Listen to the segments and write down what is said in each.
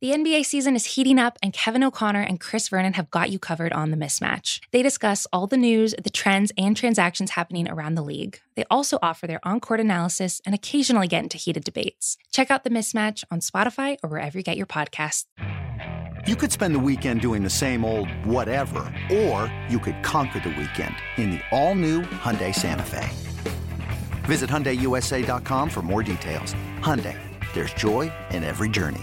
The NBA season is heating up, and Kevin O'Connor and Chris Vernon have got you covered on the mismatch. They discuss all the news, the trends, and transactions happening around the league. They also offer their on court analysis and occasionally get into heated debates. Check out the mismatch on Spotify or wherever you get your podcasts. You could spend the weekend doing the same old whatever, or you could conquer the weekend in the all new Hyundai Santa Fe. Visit HyundaiUSA.com for more details. Hyundai, there's joy in every journey.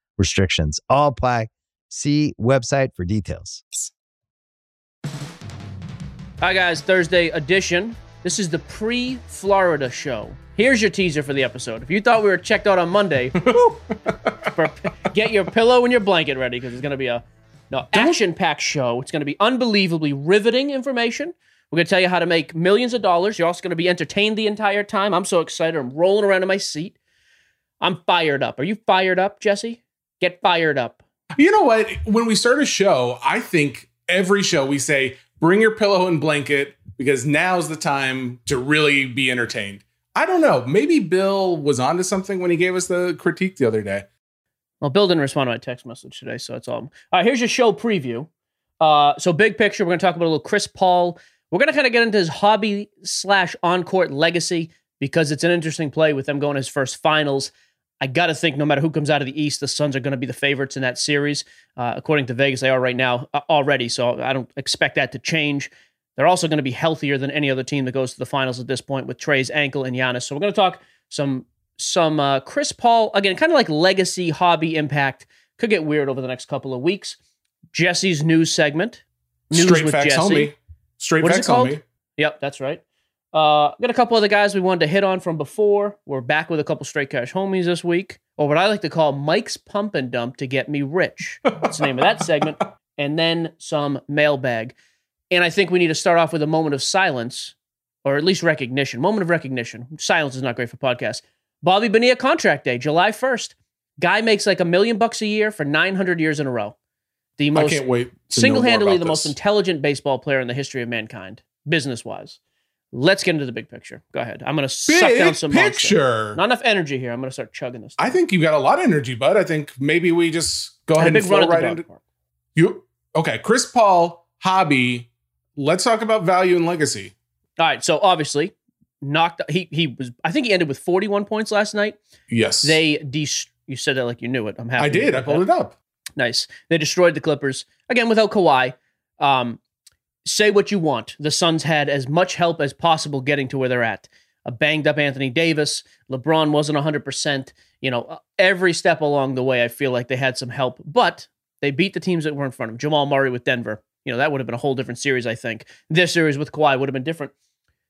restrictions all apply. See website for details. Hi, guys. Thursday edition. This is the pre Florida show. Here's your teaser for the episode. If you thought we were checked out on Monday, for- get your pillow and your blanket ready because it's going to be a no, action packed show. It's going to be unbelievably riveting information. We're going to tell you how to make millions of dollars. You're also going to be entertained the entire time. I'm so excited. I'm rolling around in my seat. I'm fired up. Are you fired up, Jesse? Get fired up. You know what? When we start a show, I think every show we say, bring your pillow and blanket because now's the time to really be entertained. I don't know. Maybe Bill was onto something when he gave us the critique the other day. Well, Bill didn't respond to my text message today, so it's all. All right, here's your show preview. Uh, so, big picture, we're going to talk about a little Chris Paul. We're going to kind of get into his hobby slash on court legacy because it's an interesting play with them going to his first finals. I got to think no matter who comes out of the East, the Suns are going to be the favorites in that series. Uh, according to Vegas, they are right now uh, already, so I don't expect that to change. They're also going to be healthier than any other team that goes to the finals at this point with Trae's ankle and Giannis. So we're going to talk some some uh, Chris Paul again, kind of like legacy, hobby, impact. Could get weird over the next couple of weeks. Jesse's news segment, news Straight with facts Jesse. Straight What is facts it called? Yep, that's right. Uh, got a couple other guys we wanted to hit on from before. We're back with a couple straight cash homies this week, or what I like to call Mike's Pump and Dump to get me rich. That's the name of that segment. And then some mailbag. And I think we need to start off with a moment of silence, or at least recognition. Moment of recognition. Silence is not great for podcasts. Bobby Bonilla contract day, July 1st. Guy makes like a million bucks a year for 900 years in a row. The I most can't wait. to know more single-handedly about the most intelligent baseball player in the history of mankind, business-wise. Let's get into the big picture. Go ahead. I'm going to suck down some monster. Not enough energy here. I'm going to start chugging this. I think you got a lot of energy, bud. I think maybe we just go ahead and flow right into park. you. Okay, Chris Paul hobby. Let's talk about value and legacy. All right. So obviously, knocked. He he was. I think he ended with 41 points last night. Yes, They de- You said that like you knew it. I'm happy. I did. I pulled it up. Nice. They destroyed the Clippers again without Kawhi. Um, say what you want. The Suns had as much help as possible getting to where they're at. A banged up Anthony Davis. LeBron wasn't 100%. You know, uh, every step along the way, I feel like they had some help, but they beat the teams that were in front of them. Jamal Murray with Denver. You know, that would have been a whole different series, I think. This series with Kawhi would have been different.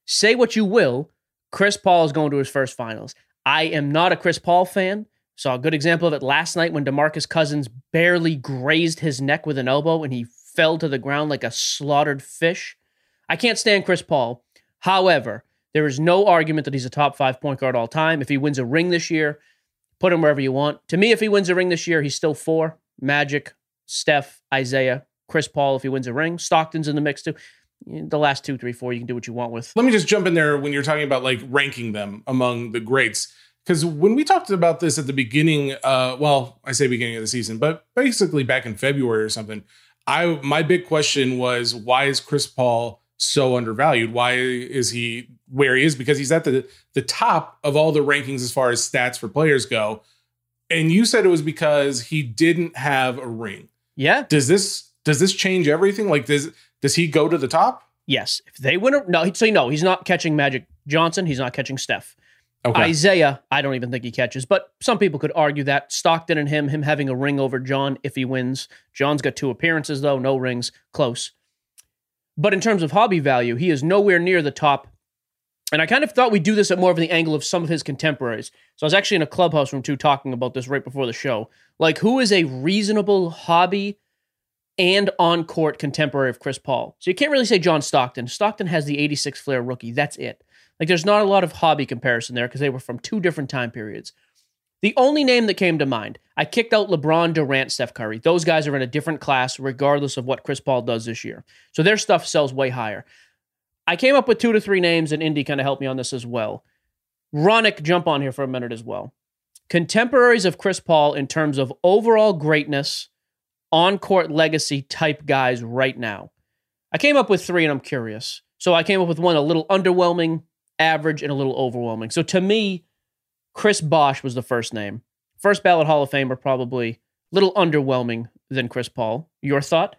Say what you will. Chris Paul is going to his first finals. I am not a Chris Paul fan. Saw a good example of it last night when DeMarcus Cousins barely grazed his neck with an elbow and he fell to the ground like a slaughtered fish. I can't stand Chris Paul. However, there is no argument that he's a top five point guard all time. If he wins a ring this year, put him wherever you want. To me, if he wins a ring this year, he's still four. Magic, Steph, Isaiah, Chris Paul, if he wins a ring. Stockton's in the mix too. The last two, three, four, you can do what you want with. Let me just jump in there when you're talking about like ranking them among the greats. Because when we talked about this at the beginning, uh, well, I say beginning of the season, but basically back in February or something, I my big question was why is Chris Paul so undervalued? Why is he where he is? Because he's at the the top of all the rankings as far as stats for players go. And you said it was because he didn't have a ring. Yeah. Does this does this change everything? Like does does he go to the top? Yes. If they win a no, so no, he's not catching Magic Johnson. He's not catching Steph. Okay. Isaiah, I don't even think he catches, but some people could argue that Stockton and him, him having a ring over John if he wins. John's got two appearances though, no rings, close. But in terms of hobby value, he is nowhere near the top And I kind of thought we'd do this at more of the angle of some of his contemporaries. So I was actually in a clubhouse room too talking about this right before the show. Like, who is a reasonable hobby and on court contemporary of Chris Paul? So you can't really say John Stockton. Stockton has the 86 flair rookie. That's it. Like, there's not a lot of hobby comparison there because they were from two different time periods. The only name that came to mind, I kicked out LeBron, Durant, Steph Curry. Those guys are in a different class, regardless of what Chris Paul does this year. So their stuff sells way higher. I came up with two to three names, and Indy kind of helped me on this as well. Ronick, jump on here for a minute as well. Contemporaries of Chris Paul in terms of overall greatness, on court legacy type guys right now. I came up with three, and I'm curious. So I came up with one a little underwhelming, average, and a little overwhelming. So to me, Chris Bosh was the first name. First ballot Hall of Famer, probably. a Little underwhelming than Chris Paul. Your thought?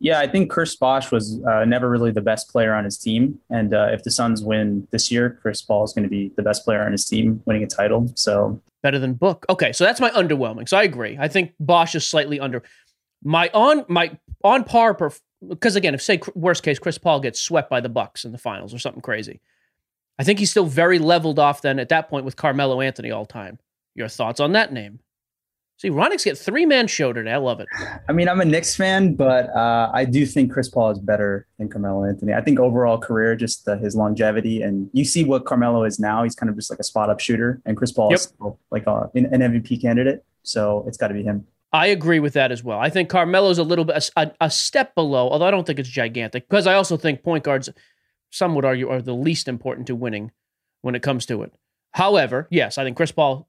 Yeah, I think Chris Bosh was uh, never really the best player on his team. And uh, if the Suns win this year, Chris Paul is going to be the best player on his team, winning a title. So better than Book. Okay, so that's my underwhelming. So I agree. I think Bosh is slightly under. My on my on par because again, if say worst case Chris Paul gets swept by the Bucks in the finals or something crazy, I think he's still very leveled off then at that point with Carmelo Anthony all time. Your thoughts on that name? See, Ronick's get three man show today. I love it. I mean, I'm a Knicks fan, but uh, I do think Chris Paul is better than Carmelo Anthony. I think overall career, just uh, his longevity, and you see what Carmelo is now. He's kind of just like a spot up shooter, and Chris Paul yep. is like a, an MVP candidate. So it's got to be him. I agree with that as well. I think Carmelo's a little bit a, a, step below, although I don't think it's gigantic because I also think point guards some would argue are the least important to winning when it comes to it. However, yes, I think Chris Paul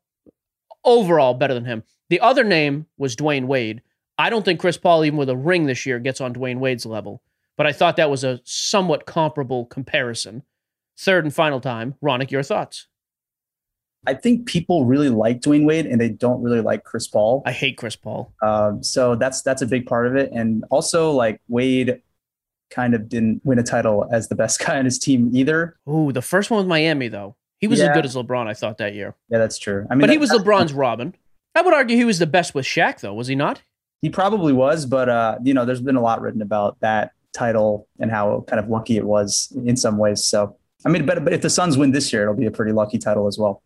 overall better than him. The other name was Dwyane Wade. I don't think Chris Paul, even with a ring this year, gets on Dwyane Wade's level, but I thought that was a somewhat comparable comparison. Third and final time, Ronick, your thoughts? I think people really like Dwyane Wade and they don't really like Chris Paul. I hate Chris Paul. Um, so that's that's a big part of it. And also, like Wade kind of didn't win a title as the best guy on his team either. Ooh, the first one with Miami though. He was yeah. as good as LeBron, I thought that year. Yeah, that's true. I mean, but he was LeBron's Robin. I would argue he was the best with Shaq, though, was he not? He probably was, but uh, you know, there's been a lot written about that title and how kind of lucky it was in some ways. So, I mean, but, but if the Suns win this year, it'll be a pretty lucky title as well.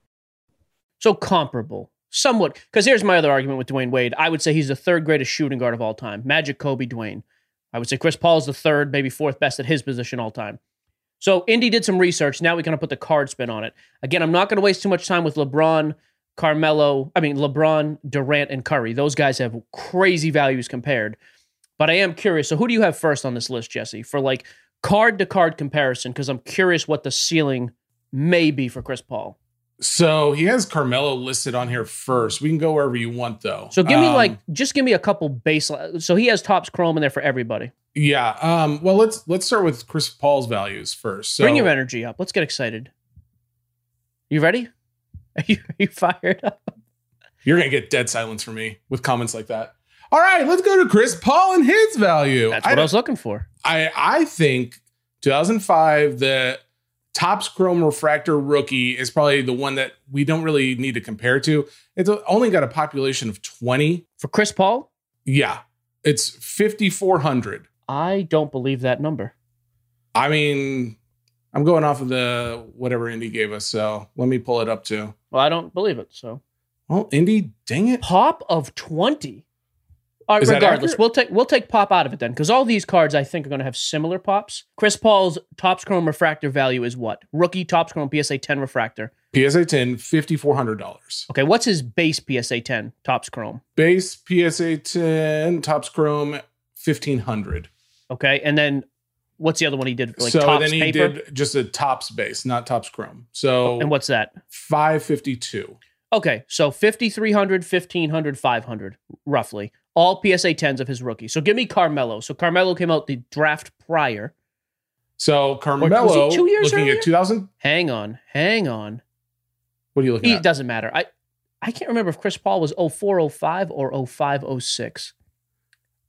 So comparable, somewhat. Because here's my other argument with Dwyane Wade. I would say he's the third greatest shooting guard of all time. Magic, Kobe, Dwyane. I would say Chris Paul is the third, maybe fourth best at his position all time. So Indy did some research. Now we kind of put the card spin on it. Again, I'm not going to waste too much time with LeBron, Carmelo. I mean LeBron, Durant, and Curry. Those guys have crazy values compared. But I am curious. So who do you have first on this list, Jesse, for like card to card comparison? Because I'm curious what the ceiling may be for Chris Paul. So he has Carmelo listed on here first. We can go wherever you want though. So give me um, like just give me a couple baseline. So he has Topps Chrome in there for everybody. Yeah. Um, well let's let's start with Chris Paul's values first. So, Bring your energy up. Let's get excited. You ready? Are you, are you fired up? You're gonna get dead silence from me with comments like that. All right, let's go to Chris Paul and his value. That's what I, I was looking for. I I think 2005 the Topps Chrome Refractor rookie is probably the one that we don't really need to compare to. It's only got a population of 20. For Chris Paul? Yeah. It's 5,400. I don't believe that number. I mean, I'm going off of the whatever Indy gave us. So let me pull it up too. Well, I don't believe it. So, well, Indy, dang it. Pop of 20. Uh, all right, regardless, we'll take we'll take pop out of it then, because all these cards I think are going to have similar pops. Chris Paul's Topps Chrome refractor value is what? Rookie Topps Chrome PSA 10 refractor. PSA 10, $5,400. Okay, what's his base PSA 10 Topps Chrome? Base PSA 10 Topps Chrome 1500 Okay, and then what's the other one he did? Like so Topps then he paper? did just a Topps base, not Topps Chrome. So oh, and what's that? 552. Okay, so 5300, 1500, 500 roughly all PSA 10s of his rookie. So give me Carmelo. So Carmelo came out the draft prior. So Carmelo, two years looking earlier? at 2000. Hang on, hang on. What are you looking he, at? It doesn't matter. I I can't remember if Chris Paul was 0405 or 0506.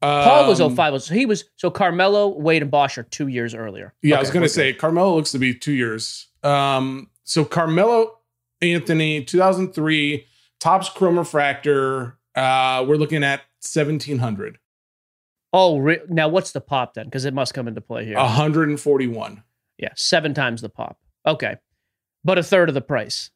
Um, Paul was 05. So he was so Carmelo, Wade, and Bosh are two years earlier. Yeah, okay, I was going to say Carmelo looks to be two years. Um, so Carmelo Anthony, 2003, Topps Chrome Refractor. Uh, we're looking at 1700. Oh, re- now what's the pop then? Because it must come into play here. 141. Yeah, seven times the pop. Okay. But a third of the price.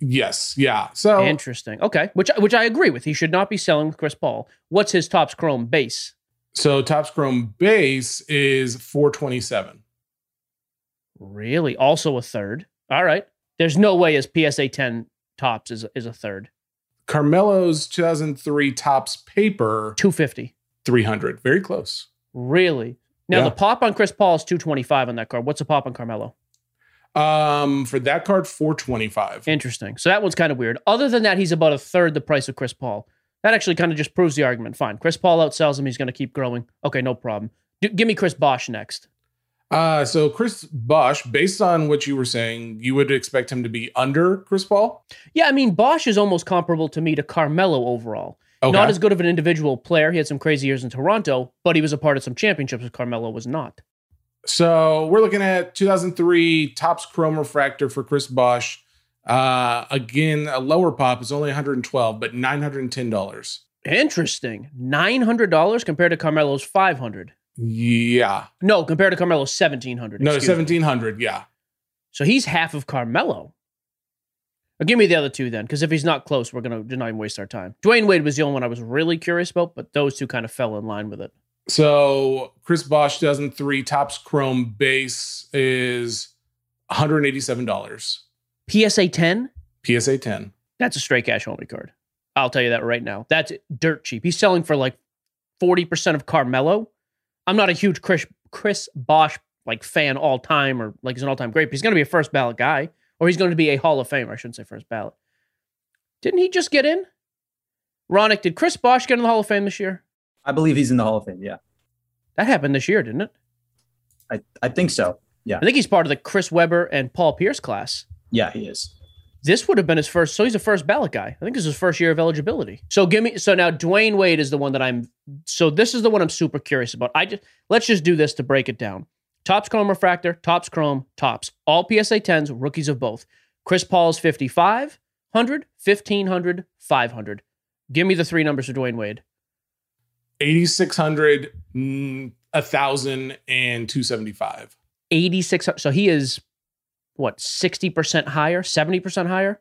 Yes. Yeah. So Interesting. Okay. Which which I agree with. He should not be selling with Chris Paul. What's his Topps Chrome base? so Topps Chrome base is 427. Really? Also a third. All right. There's no way his PSA 10 Topps is is a third. Carmelo's 2003 Topps paper 250. 300. Very close. Really? Now Yeah. the pop on Chris Paul is 225 on that card. What's a pop on Carmelo? Um, for that card, 425. Interesting. So that one's kind of weird. Other than that, he's about a third the price of Chris Paul. That actually kind of just proves the argument. Fine. Chris Paul outsells him. He's going to keep growing. Okay, no problem. Give me Chris Bosh next. Uh, so Chris Bosh, based on what you were saying, you would expect him to be under Chris Paul. Yeah, I mean, Bosh is almost comparable to me to Carmelo overall. Okay. Not as good of an individual player. He had some crazy years in Toronto, but he was a part of some championships, Carmelo was not. so we're looking at 2003 Topps Chrome Refractor for Chris Bosh. Uh, again, a lower pop is only 112, but $910. Interesting. $900 compared to Carmelo's 500 Yeah. No, compared to Carmelo, 1700 No, excuse me. 1700. Yeah. So he's half of Carmelo. Well, give me the other two then, because if he's not close, we're going to not even waste our time. Dwyane Wade was the only one I was really curious about, but those two kind of fell in line with it. So Chris Bosh 2003 Topps Chrome base is $187. PSA 10, PSA 10. that's a straight cash only card. I'll tell you that right now. That's dirt cheap. He's selling for like 40% of Carmelo. I'm not a huge Chris, Chris Bosh like fan all time or like he's an all time great, but he's going to be a first ballot guy or he's going to be a Hall of Famer. I shouldn't say first ballot. Didn't he just get in? Ronick, did Chris Bosh get in the Hall of Fame this year? I believe he's in the Hall of Fame. Yeah, That happened this year, didn't it? I, I think so. Yeah, I think he's part of the Chris Webber and Paul Pierce class. yeah, he is. This would have been his first. So he's a first ballot guy. I think this is his first year of eligibility. So give me. So now Dwyane Wade is the one that I'm. So this is the one I'm super curious about. I just let's just do this to break it down. Topps Chrome Refractor, Topps Chrome, Topps. All PSA 10s, rookies of both. Chris Paul's 55, 100, 1500, 500. Give me the three numbers for Dwyane Wade. 8600 mm, 1000 and 275 86. So he is what, 60% higher, 70% higher?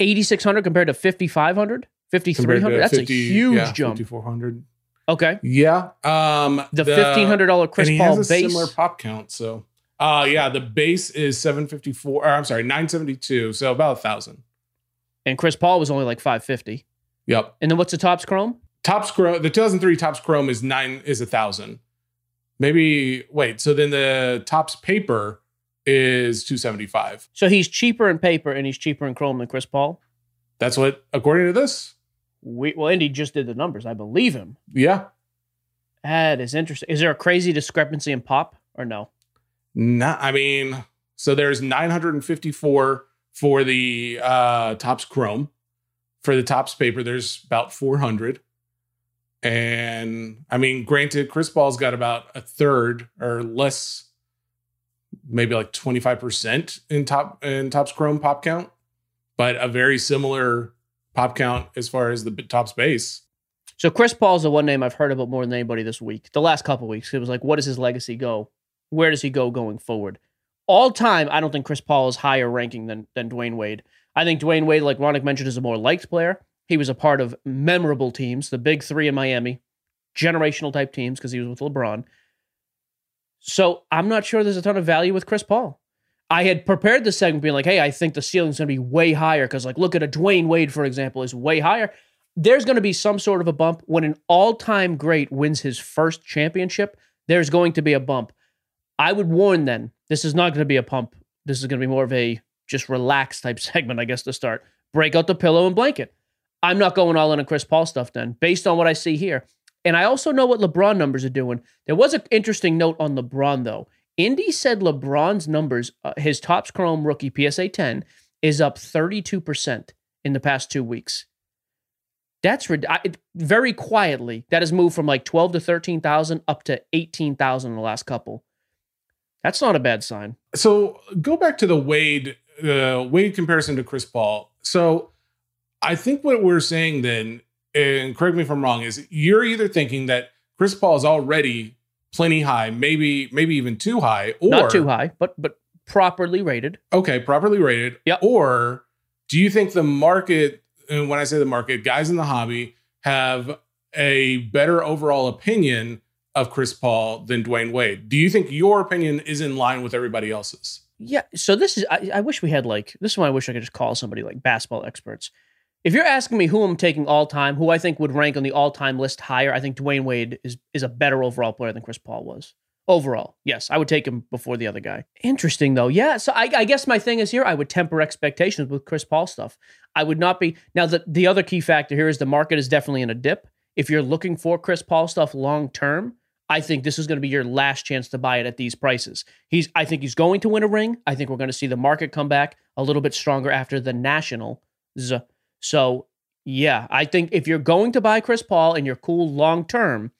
8600 compared to 5500, 5300. That's a huge yeah, jump. 5400 Okay. yeah um The hundred dollar Chris and he Paul base. similar pop count so uh yeah the base is 754 or i'm sorry 972 so about a thousand and Chris Paul was only like five fifty. yep And then what's the Topps chrome? Topps Chrome, the 2003 Topps Chrome is nine is a thousand. Maybe wait. So then the Topps paper is 275. So he's cheaper in paper and he's cheaper in chrome than Chris Paul. That's what according to this. We, well, Indy just did the numbers. I believe him. Yeah. That is interesting. Is there a crazy discrepancy in pop or no? Not. I mean, so there's 954 for the uh Topps Chrome. For the Topps paper, there's about 400. And I mean, granted, Chris Paul's got about a third or less, maybe like 25% in top in Topps Chrome pop count, but a very similar pop count as far as the top space So Chris Paul's the one name I've heard about more than anybody this week. The last couple weeks, it was like, what does his legacy go? Where does he go going forward? All time, I don't think Chris Paul is higher ranking than than Dwyane Wade. I think Dwyane Wade, like Ronick mentioned, is a more liked player. He was a part of memorable teams, the big three in Miami, generational type teams because he was with LeBron. So I'm not sure there's a ton of value with Chris Paul. I had prepared the segment being like, hey, I think the ceiling's going to be way higher because, like, look at a Dwyane Wade, for example, is way higher. There's going to be some sort of a bump when an all time great wins his first championship. There's going to be a bump. I would warn then, this is not going to be a pump. This is going to be more of a just relaxed type segment, I guess, to start. Break out the pillow and blanket. I'm not going all in on Chris Paul stuff then, based on what I see here. And I also know what LeBron numbers are doing. There was an interesting note on LeBron, though. Indy said LeBron's numbers, uh, his Topps Chrome rookie PSA 10, is up 32% in the past two weeks. That's I, very quietly. That has moved from like 12 to 13,000 up to 18,000 in the last couple. That's not a bad sign. So go back to the Wade uh, Wade comparison to Chris Paul. So I think what we're saying then, and correct me if I'm wrong, is you're either thinking that Chris Paul is already plenty high, maybe maybe even too high, or not too high, but but properly rated. Okay, properly rated. Yep. Or do you think the market, and when I say the market, guys in the hobby have a better overall opinion of Chris Paul than Dwyane Wade? Do you think your opinion is in line with everybody else's? Yeah. So this is. I, I wish we had like. This is why I wish I could just call somebody like basketball experts. If you're asking me who I'm taking all time, who I think would rank on the all time list higher, I think Dwyane Wade is is a better overall player than Chris Paul was. Overall, yes, I would take him before the other guy. Interesting though, yeah. So I, I guess my thing is here, I would temper expectations with Chris Paul stuff. I would not be now. The the other key factor here is the market is definitely in a dip. If you're looking for Chris Paul stuff long term, I think this is going to be your last chance to buy it at these prices. He's I think he's going to win a ring. I think we're going to see the market come back a little bit stronger after the national. So, yeah, I think if you're going to buy Chris Paul and you're cool long term,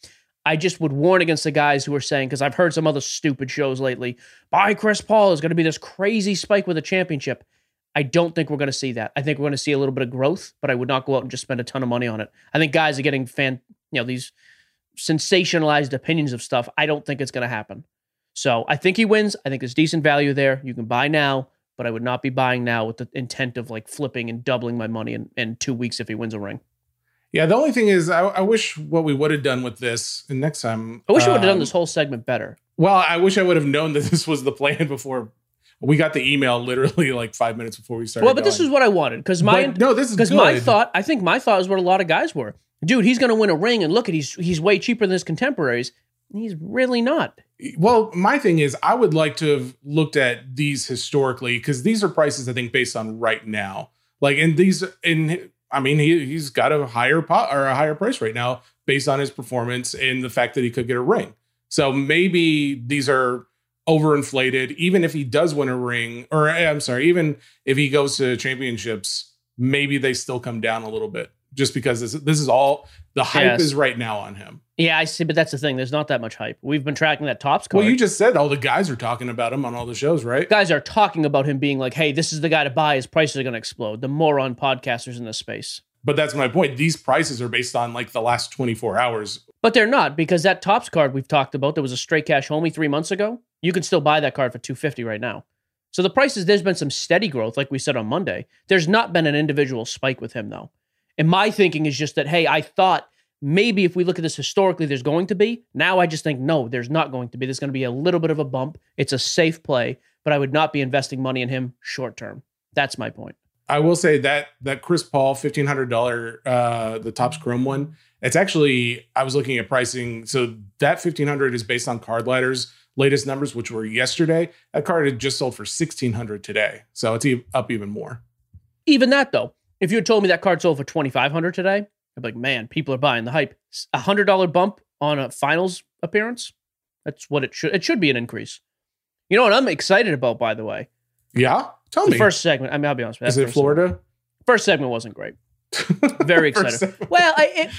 I just would warn against the guys who are saying because I've heard some other stupid shows lately, buy Chris Paul is going to be this crazy spike with a championship. I don't think we're going to see that. I think we're going to see a little bit of growth, but I would not go out and just spend a ton of money on it. I think guys are getting fan, you know, these sensationalized opinions of stuff. I don't think it's going to happen. So I think he wins. I think there's decent value there. You can buy now, but I would not be buying now with the intent of like flipping and doubling my money in, in two weeks if he wins a ring. Yeah, the only thing is, I, I wish what we would have done with this and next time. I wish um, I would have done this whole segment better. Well, I wish I would have known that this was the plan before we got the email literally like five minutes before we started. Well, but going. this is what I wanted because my but, no, this is because my thought. I think my thought is what a lot of guys were. Dude, he's going to win a ring, and look at he's he's way cheaper than his contemporaries. He's really not. Well, my thing is, I would like to have looked at these historically because these are prices I think based on right now. Like, and these, in I mean, he he's got a higher pot or a higher price right now based on his performance and the fact that he could get a ring. So maybe these are overinflated. Even if he does win a ring, or eh, I'm sorry, even if he goes to championships, maybe they still come down a little bit just because this this is all the hype yes. is right now on him. Yeah, I see, but that's the thing. There's not that much hype. We've been tracking that Topps card. Well, you just said all the guys are talking about him on all the shows, right? Guys are talking about him being like, "Hey, this is the guy to buy. His prices are going to explode." The moron podcasters in this space. But that's my point. These prices are based on like the last 24 hours. But they're not because that Topps card we've talked about that was a straight cash homie three months ago. You can still buy that card for 250 right now. So the prices, there's been some steady growth, like we said on Monday. There's not been an individual spike with him though. And my thinking is just that, hey, I thought maybe if we look at this historically, there's going to be. Now I just think, no, there's not going to be. There's going to be a little bit of a bump. It's a safe play, but I would not be investing money in him short term. That's my point. I will say that that Chris Paul fifteen hundred dollar uh the Topps Chrome one. It's actually I was looking at pricing. So that fifteen hundred is based on Card Ladder's latest numbers, which were yesterday. That card had just sold for sixteen hundred today, so it's up even more. Even that though, if you had told me that card sold for twenty five hundred today, I'd be like, man, people are buying the hype. A hundred dollar bump on a finals appearance. That's what it should. It should be an increase. You know what I'm excited about, by the way. Yeah, tell the me. First segment. I mean, I'll be honest. with you. Is it Florida? Segment. First segment wasn't great. Very excited. well, I, it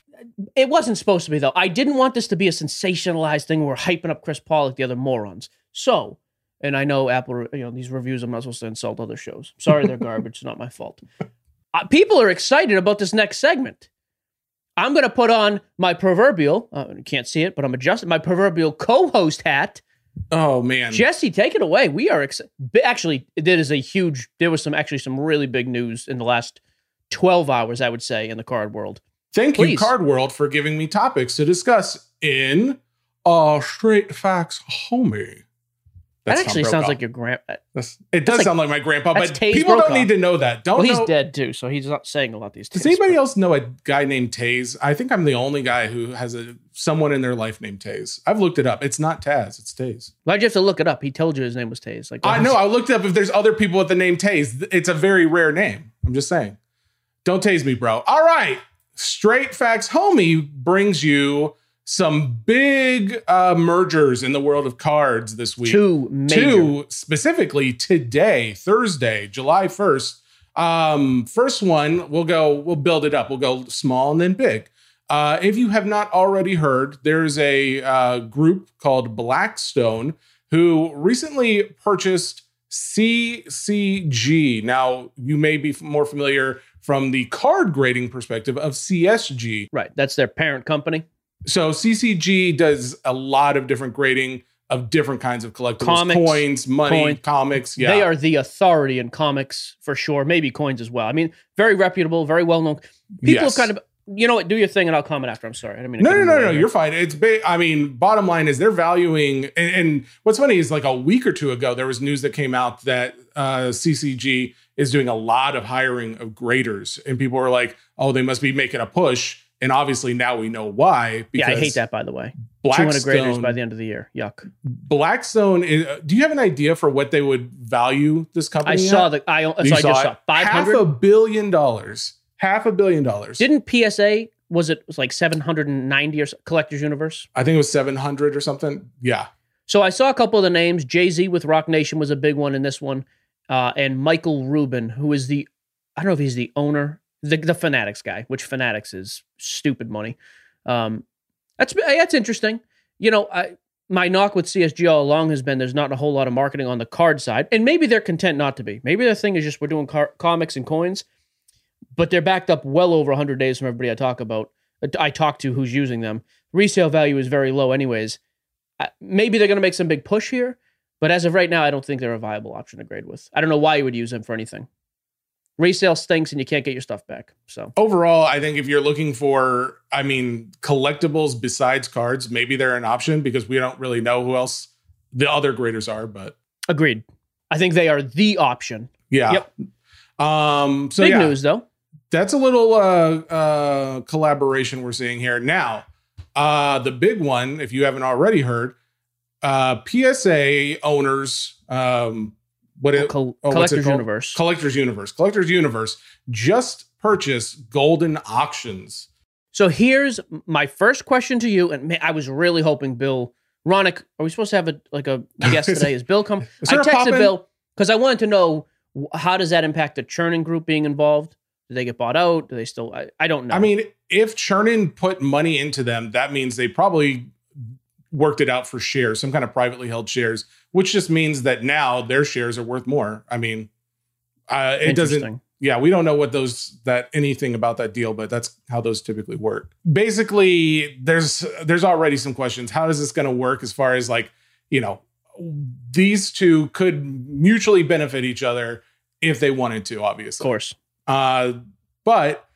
it wasn't supposed to be though. I didn't want this to be a sensationalized thing. Where we're hyping up Chris Paul like the other morons. So, and I know Apple, you know, these reviews. I'm not supposed to insult other shows. Sorry, they're garbage. It's not my fault. Uh, people are excited about this next segment. I'm going to put on my proverbial. Uh, you can't see it, but I'm adjusting my proverbial co-host hat Oh man, Jesse, take it away. We are ex- actually there is a huge. There was some actually some really big news in the last twelve hours. I would say in the card world. Thank Please. you, Card World, for giving me topics to discuss in a straight facts, homie. That's that actually sounds like your grandpa. Uh, it does like, sound like my grandpa, but people don't need to know that. Don't. Well, he's know. dead too, so he's not saying a lot these. Days. Does anybody else know a guy named Taze? I think I'm the only guy who has a someone in their life named Taze. I've looked it up. It's not Taz. It's Taze. Why'd you have to look it up? He told you his name was Taze. Like I know. I looked up if there's other people with the name Taze. It's a very rare name. I'm just saying. Don't tase me, bro. All right. Straight facts, homie brings you some big uh, mergers in the world of cards this week. Two, major. two specifically today, Thursday, July first. Um, first one, we'll go. We'll build it up. We'll go small and then big. Uh, if you have not already heard, there's a uh, group called Blackstone who recently purchased CCG. Now, you may be more familiar from the card grading perspective of CSG. Right. That's their parent company. So CCG does a lot of different grading. of different kinds of collectibles, Comics, coins, money, comics. Yeah, They are the authority in comics for sure, maybe coins as well. I mean, very reputable, very well known. People Yes. kind of, you know what, do your thing and I'll comment after. I'm sorry. I didn't mean No, no, no, no. You're fine. It's ba- I mean, bottom line is they're valuing, and, and what's funny is like a week or two ago, there was news that came out that uh, CCG is doing a lot of hiring of graders, and people were like, "Oh, they must be making a push." And obviously now we know why. Yeah, I hate that, by the way. 200 graders Blackstone, by the end of the year. Yuck. Blackstone. Is, uh, do you have an idea for what they would value this company? I saw at? the, I, so I just saw half a billion dollars. Half a billion dollars. Didn't PSA, was it, was like 790 or Collectors Universe? I think it was seven hundred or something. Yeah. So I saw a couple of the names. Jay Z with Roc Nation was a big one in this one, uh, and Michael Rubin, who is the, I don't know if he's the owner, the the Fanatics guy, which Fanatics is stupid money. Um, that's that's interesting. You know, I my knock with CSG all along has been there's not a whole lot of marketing on the card side, and maybe they're content not to be. Maybe their thing is just we're doing car- comics and coins, but they're backed up well over 100 days from everybody I talk about. I talk to who's using them. Resale value is very low, anyways. Uh, maybe they're going to make some big push here, but as of right now, I don't think they're a viable option to grade with. I don't know why you would use them for anything. Resale stinks and you can't get your stuff back. So overall, I think if you're looking for, I mean, collectibles besides cards, maybe they're an option because we don't really know who else the other graders are. But agreed. I think they are the option. yeah. Yep. Um. So big yeah, news though. that's a little uh, uh, collaboration we're seeing here now. Uh, the big one, if you haven't already heard, uh, PSA owners, um, what it, oh, Collectors? Universe. Collectors Universe, Collectors Universe just purchase Goldin Auctions. So here's my first question to you, and man, I was really hoping Bill Ronick. Are we supposed to have a like a guest today? Is Bill come? Is I texted? Bill because I wanted to know how does that impact the Chernin Group being involved? Do they get bought out? Do they still? I, I don't know. I mean, if Chernin put money into them, that means they probably worked it out for shares, some kind of privately held shares, which just means that now their shares are worth more. I mean, uh, it doesn't. Yeah, we don't know what those that anything about that deal, but that's how those typically work. Basically, there's there's already some questions. How is this going to work as far as like you know these two could mutually benefit each other if they wanted to, obviously. Of course. Uh, but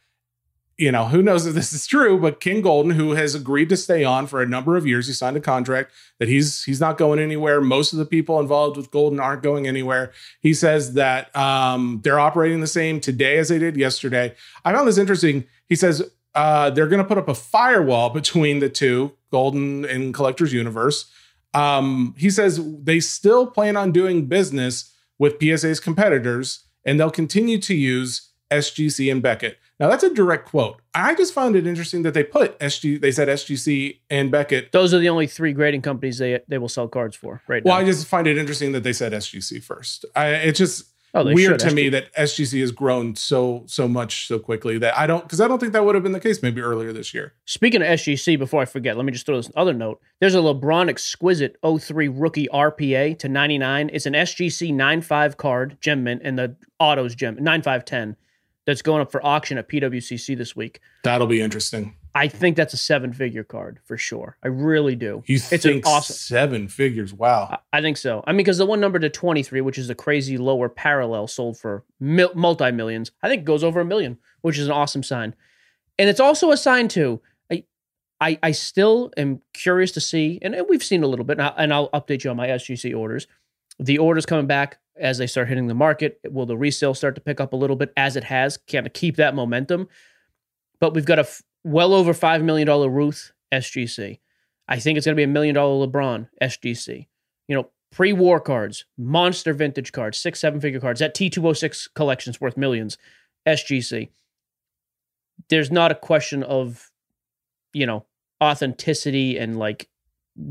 you know, who knows if this is true? But Ken Goldin, who has agreed to stay on for a number of years, he signed a contract that he's he's not going anywhere. Most of the people involved with Goldin aren't going anywhere. He says that um, they're operating the same today as they did yesterday. I found this interesting. He says uh, they're going to put up a firewall between the two, Goldin and Collectors Universe. Um, he says they still plan on doing business with PSA's competitors, and they'll continue to use SGC and Beckett. Now that's a direct quote. I just found it interesting that they put SG. They said SGC and Beckett. Those are the only three grading companies they they will sell cards for right Well, now. I just find it interesting that they said SGC first. I, it's just oh, weird should, to me that SGC has grown so so much so quickly that I don't because I don't think that would have been the case maybe earlier this year. Speaking of SGC, before I forget, let me just throw this other note. There's a LeBron exquisite 03 rookie RPA to 99. It's an SGC 95 card, gem mint, and the autos gem 9510 that's going up for auction at PWCC this week. That'll be interesting. I think that's a seven figure card for sure. I really do. You It's an think awesome- seven figures? Wow. I- I think so. I mean, because the one number to 23, which is the crazy lower parallel, sold for mil- multi millions. I think it goes over a million, which is an awesome sign. And it's also a sign too. I, I, I still am curious to see, and we've seen a little bit, and, I, and I'll update you on my SGC orders. The orders coming back as they start hitting the market. Will the resale start to pick up a little bit as it has? Kind of keep that momentum. But we've got a f- well over $5 million Ruth SGC. I think it's going to be a million dollar LeBron SGC. You know, pre war cards, monster vintage cards, six, seven figure cards. That T206 collection's worth millions. SGC. There's not a question of, you know, authenticity and like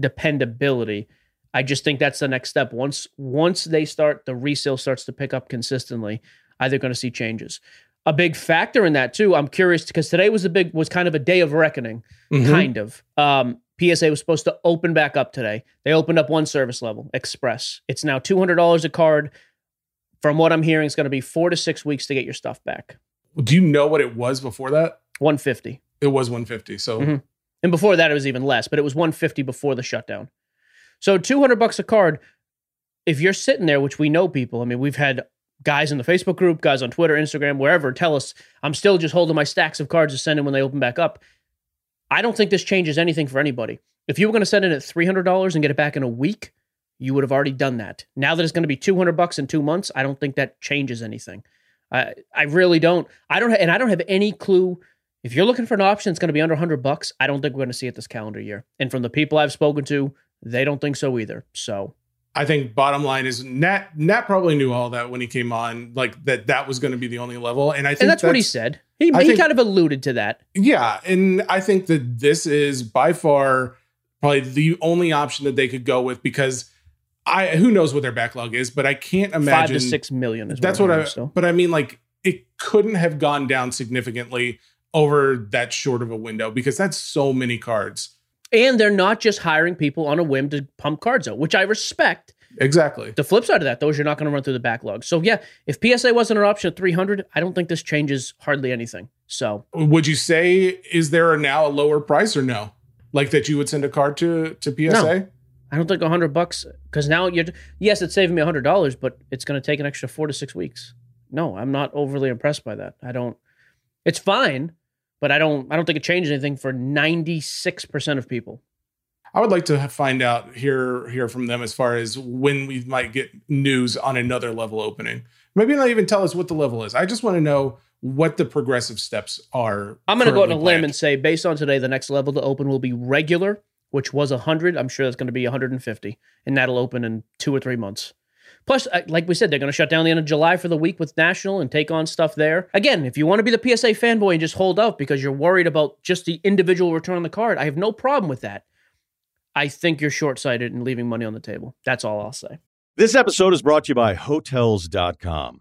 dependability. I just think that's the next step. Once once they start, the resale starts to pick up consistently. I think going to see changes. A big factor in that too. I'm curious because today was a big was kind of a day of reckoning Mhm. kind of. Um, PSA was supposed to open back up today. They opened up one service level, Express. It's now two hundred dollars a card. From what I'm hearing, it's going to be four to six weeks to get your stuff back. Do you know what it was before that? One fifty, It was 150. So Mhm. and before that it was even less, but it was one fifty before the shutdown. So 200 bucks a card. If you're sitting there, which we know people, I mean, we've had guys in the Facebook group, guys on Twitter, Instagram, wherever tell us, I'm still just holding my stacks of cards to send in when they open back up. I don't think this changes anything for anybody. If you were going to send in at $300 and get it back in a week, you would have already done that. Now that it's going to be 200 bucks in 2 months, I don't think that changes anything. I I really don't. I don't ha- and I don't have any clue if you're looking for an option that's going to be under 100 bucks, I don't think we're going to see it this calendar year. And from the people I've spoken to, they don't think so either. So I think bottom line is Nat Nat probably knew all that when he came on, like that that was going to be the only level. And I think and that's, what he said. He, he think, kind of alluded to that. Yeah. And I think that this is by far probably the only option that they could go with because I who knows what their backlog is, but I can't imagine five to six million. Is that's what, what I. Still. But I mean, like it couldn't have gone down significantly over that short of a window because that's so many cards. And they're not just hiring people on a whim to pump cards out, which I respect. Exactly. The flip side of that, though, is you're not going to run through the backlog. So yeah, if PSA wasn't an option at 300, I don't think this changes hardly anything. So would you say is there now a lower price or no? Like that you would send a card to to PSA? No. I don't think hundred bucks because now you're yes, it's saving me hundred dollars, but it's going to take an extra four to six weeks. No, I'm not overly impressed by that. I don't. It's fine, but I don't. I don't think it changes anything for ninety six percent of people. I would like to find out hear hear from them as far as when we might get news on another level opening. Maybe not even tell us what the level is. I just want to know what the progressive steps are. I'm going to go on a limb and say, based on today, the next level to open will be regular which was 100. I'm sure that's going to be 150, and that'll open in two or three months. Plus, uh, like we said, they're going to shut down the end of July for the week with National and take on stuff there. Again, if you want to be the PSA fanboy and just hold out because you're worried about just the individual return on the card, I have no problem with that. I think you're short sighted and leaving money on the table. That's all I'll say. This episode is brought to you by Hotels.com.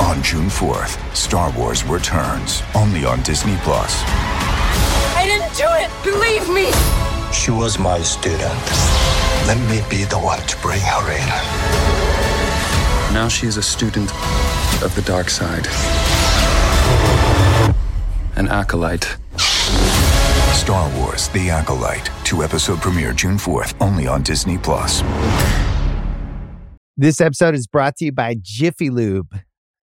On June 4th, Star Wars returns only on Disney Plus. I didn't do it! Believe me! She was my student. Let me be the one to bring her in. Now she is a student of the dark side. An acolyte. Star Wars The Acolyte. Two episode premiere June 4th, only on Disney Plus. This episode is brought to you by Jiffy Lube.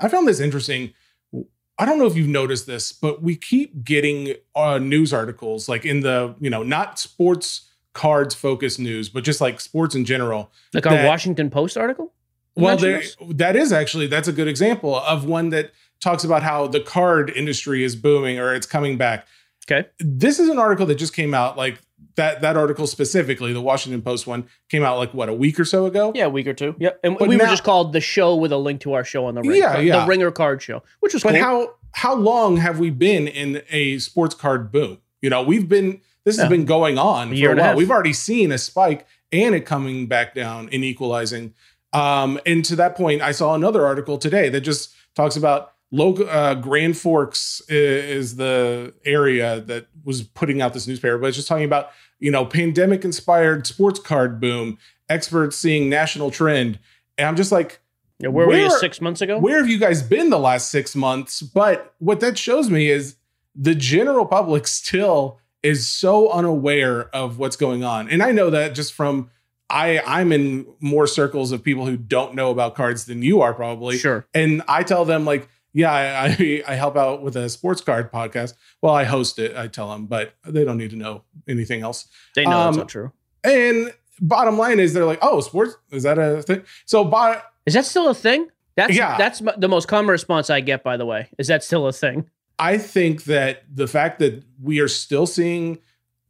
I found this interesting. I don't know if you've noticed this, but we keep getting uh, news articles like in the, you know, not sports cards focused news, but just like sports in general. Like that, our Washington Post article? Well, there, that is actually, that's a good example of one that talks about how the card industry is booming or it's coming back. Okay. This is an article that just came out like that that article specifically, the Washington Post one, came out like what a week or so ago. Yeah, a week or two. Yeah, and but we now, were just called the show with a link to our show on the ring, yeah, yeah. the Ringer Card Show, which was. But cool. how how long have we been in a sports card boom? You know, we've been this has been going on A for a while. We've already seen a spike and it coming back down and equalizing. Um, and to that point, I saw another article today that just talks about local uh, Grand Forks is the area that was putting out this newspaper, but it's just talking about you know pandemic inspired sports card boom. Experts seeing national trend, and I'm just like, Yeah, where, were you six months ago? where have you guys been the last six months? But what that shows me is the general public still is so unaware of what's going on. And I know that just from I I'm in more circles of people who don't know about cards than you are probably. Sure. And I tell them like, yeah, I, I I help out with a sports card podcast. Well, I host it, I tell them, but they don't need to know anything else. They know that's Um, not true. And bottom line is they're like, oh, sports is that a thing? So, Is that still a thing? That's Yeah. that's the most common response I get. By the way, is that still a thing? I think that the fact that we are still seeing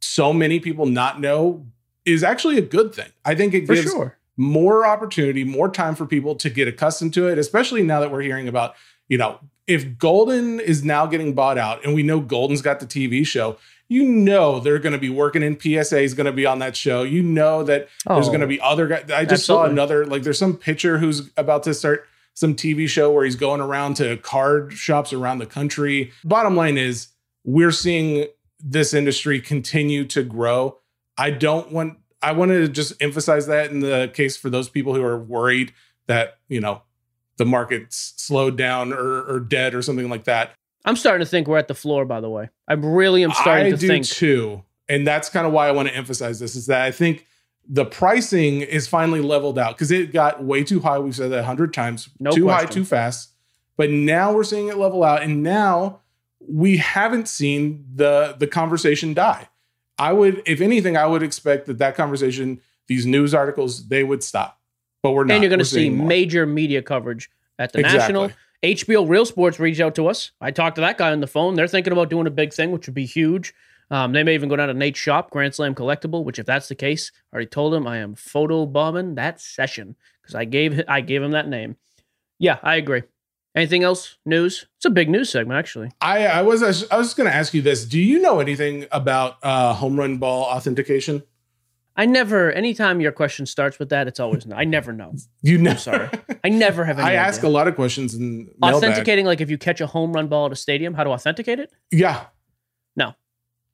so many people not know is actually a good thing. I think it For gives sure. more opportunity, more time for people to get accustomed to it, especially now that we're hearing about, you know, if Goldin is now getting bought out and we know Goldin's got the TV show, you know they're going to be working in PSA is going to be on that show. You know that there's Oh, going to be other guys. I just saw another like there's some pitcher who's about to start some TV show where he's going around to card shops around the country. Bottom line is we're seeing this industry continue to grow. I don't want I wanted to just emphasize that in the case for those people who are worried that, you know, the market's slowed down or, or dead or something like that. I'm starting to think we're at the floor. By the way, I really am starting I to do think. too. And that's kind of why I want to emphasize this is that I think the pricing is finally leveled out because it got way too high. We've said that a hundred times, No too high, too fast. But now we're seeing it level out, and now we haven't seen the the conversation die. I would, if anything, I would expect that that conversation, these news articles, they would stop. But we're not. and you're going to see major media coverage at the Exactly. national. HBO Real Sports reached out to us. I talked to that guy on the phone. They're thinking about doing a big thing, which would be huge. Um, they may even go down to Nate's shop, Grand Slam Collectible. Which, if that's the case, I already told him I am photo bombing that session because I gave I gave him that name. Yeah, I agree. Anything else? News? It's a big news segment, actually. I, I was I was going to ask you this. Do you know anything about uh, home run ball authentication? I never. Anytime your question starts with that, it's always no. I never know. You know, I'm sorry. I never have any. I ask a lot of questions mailbag. Authenticating, like if you catch a home run ball at a stadium, how to authenticate it? Yeah. No.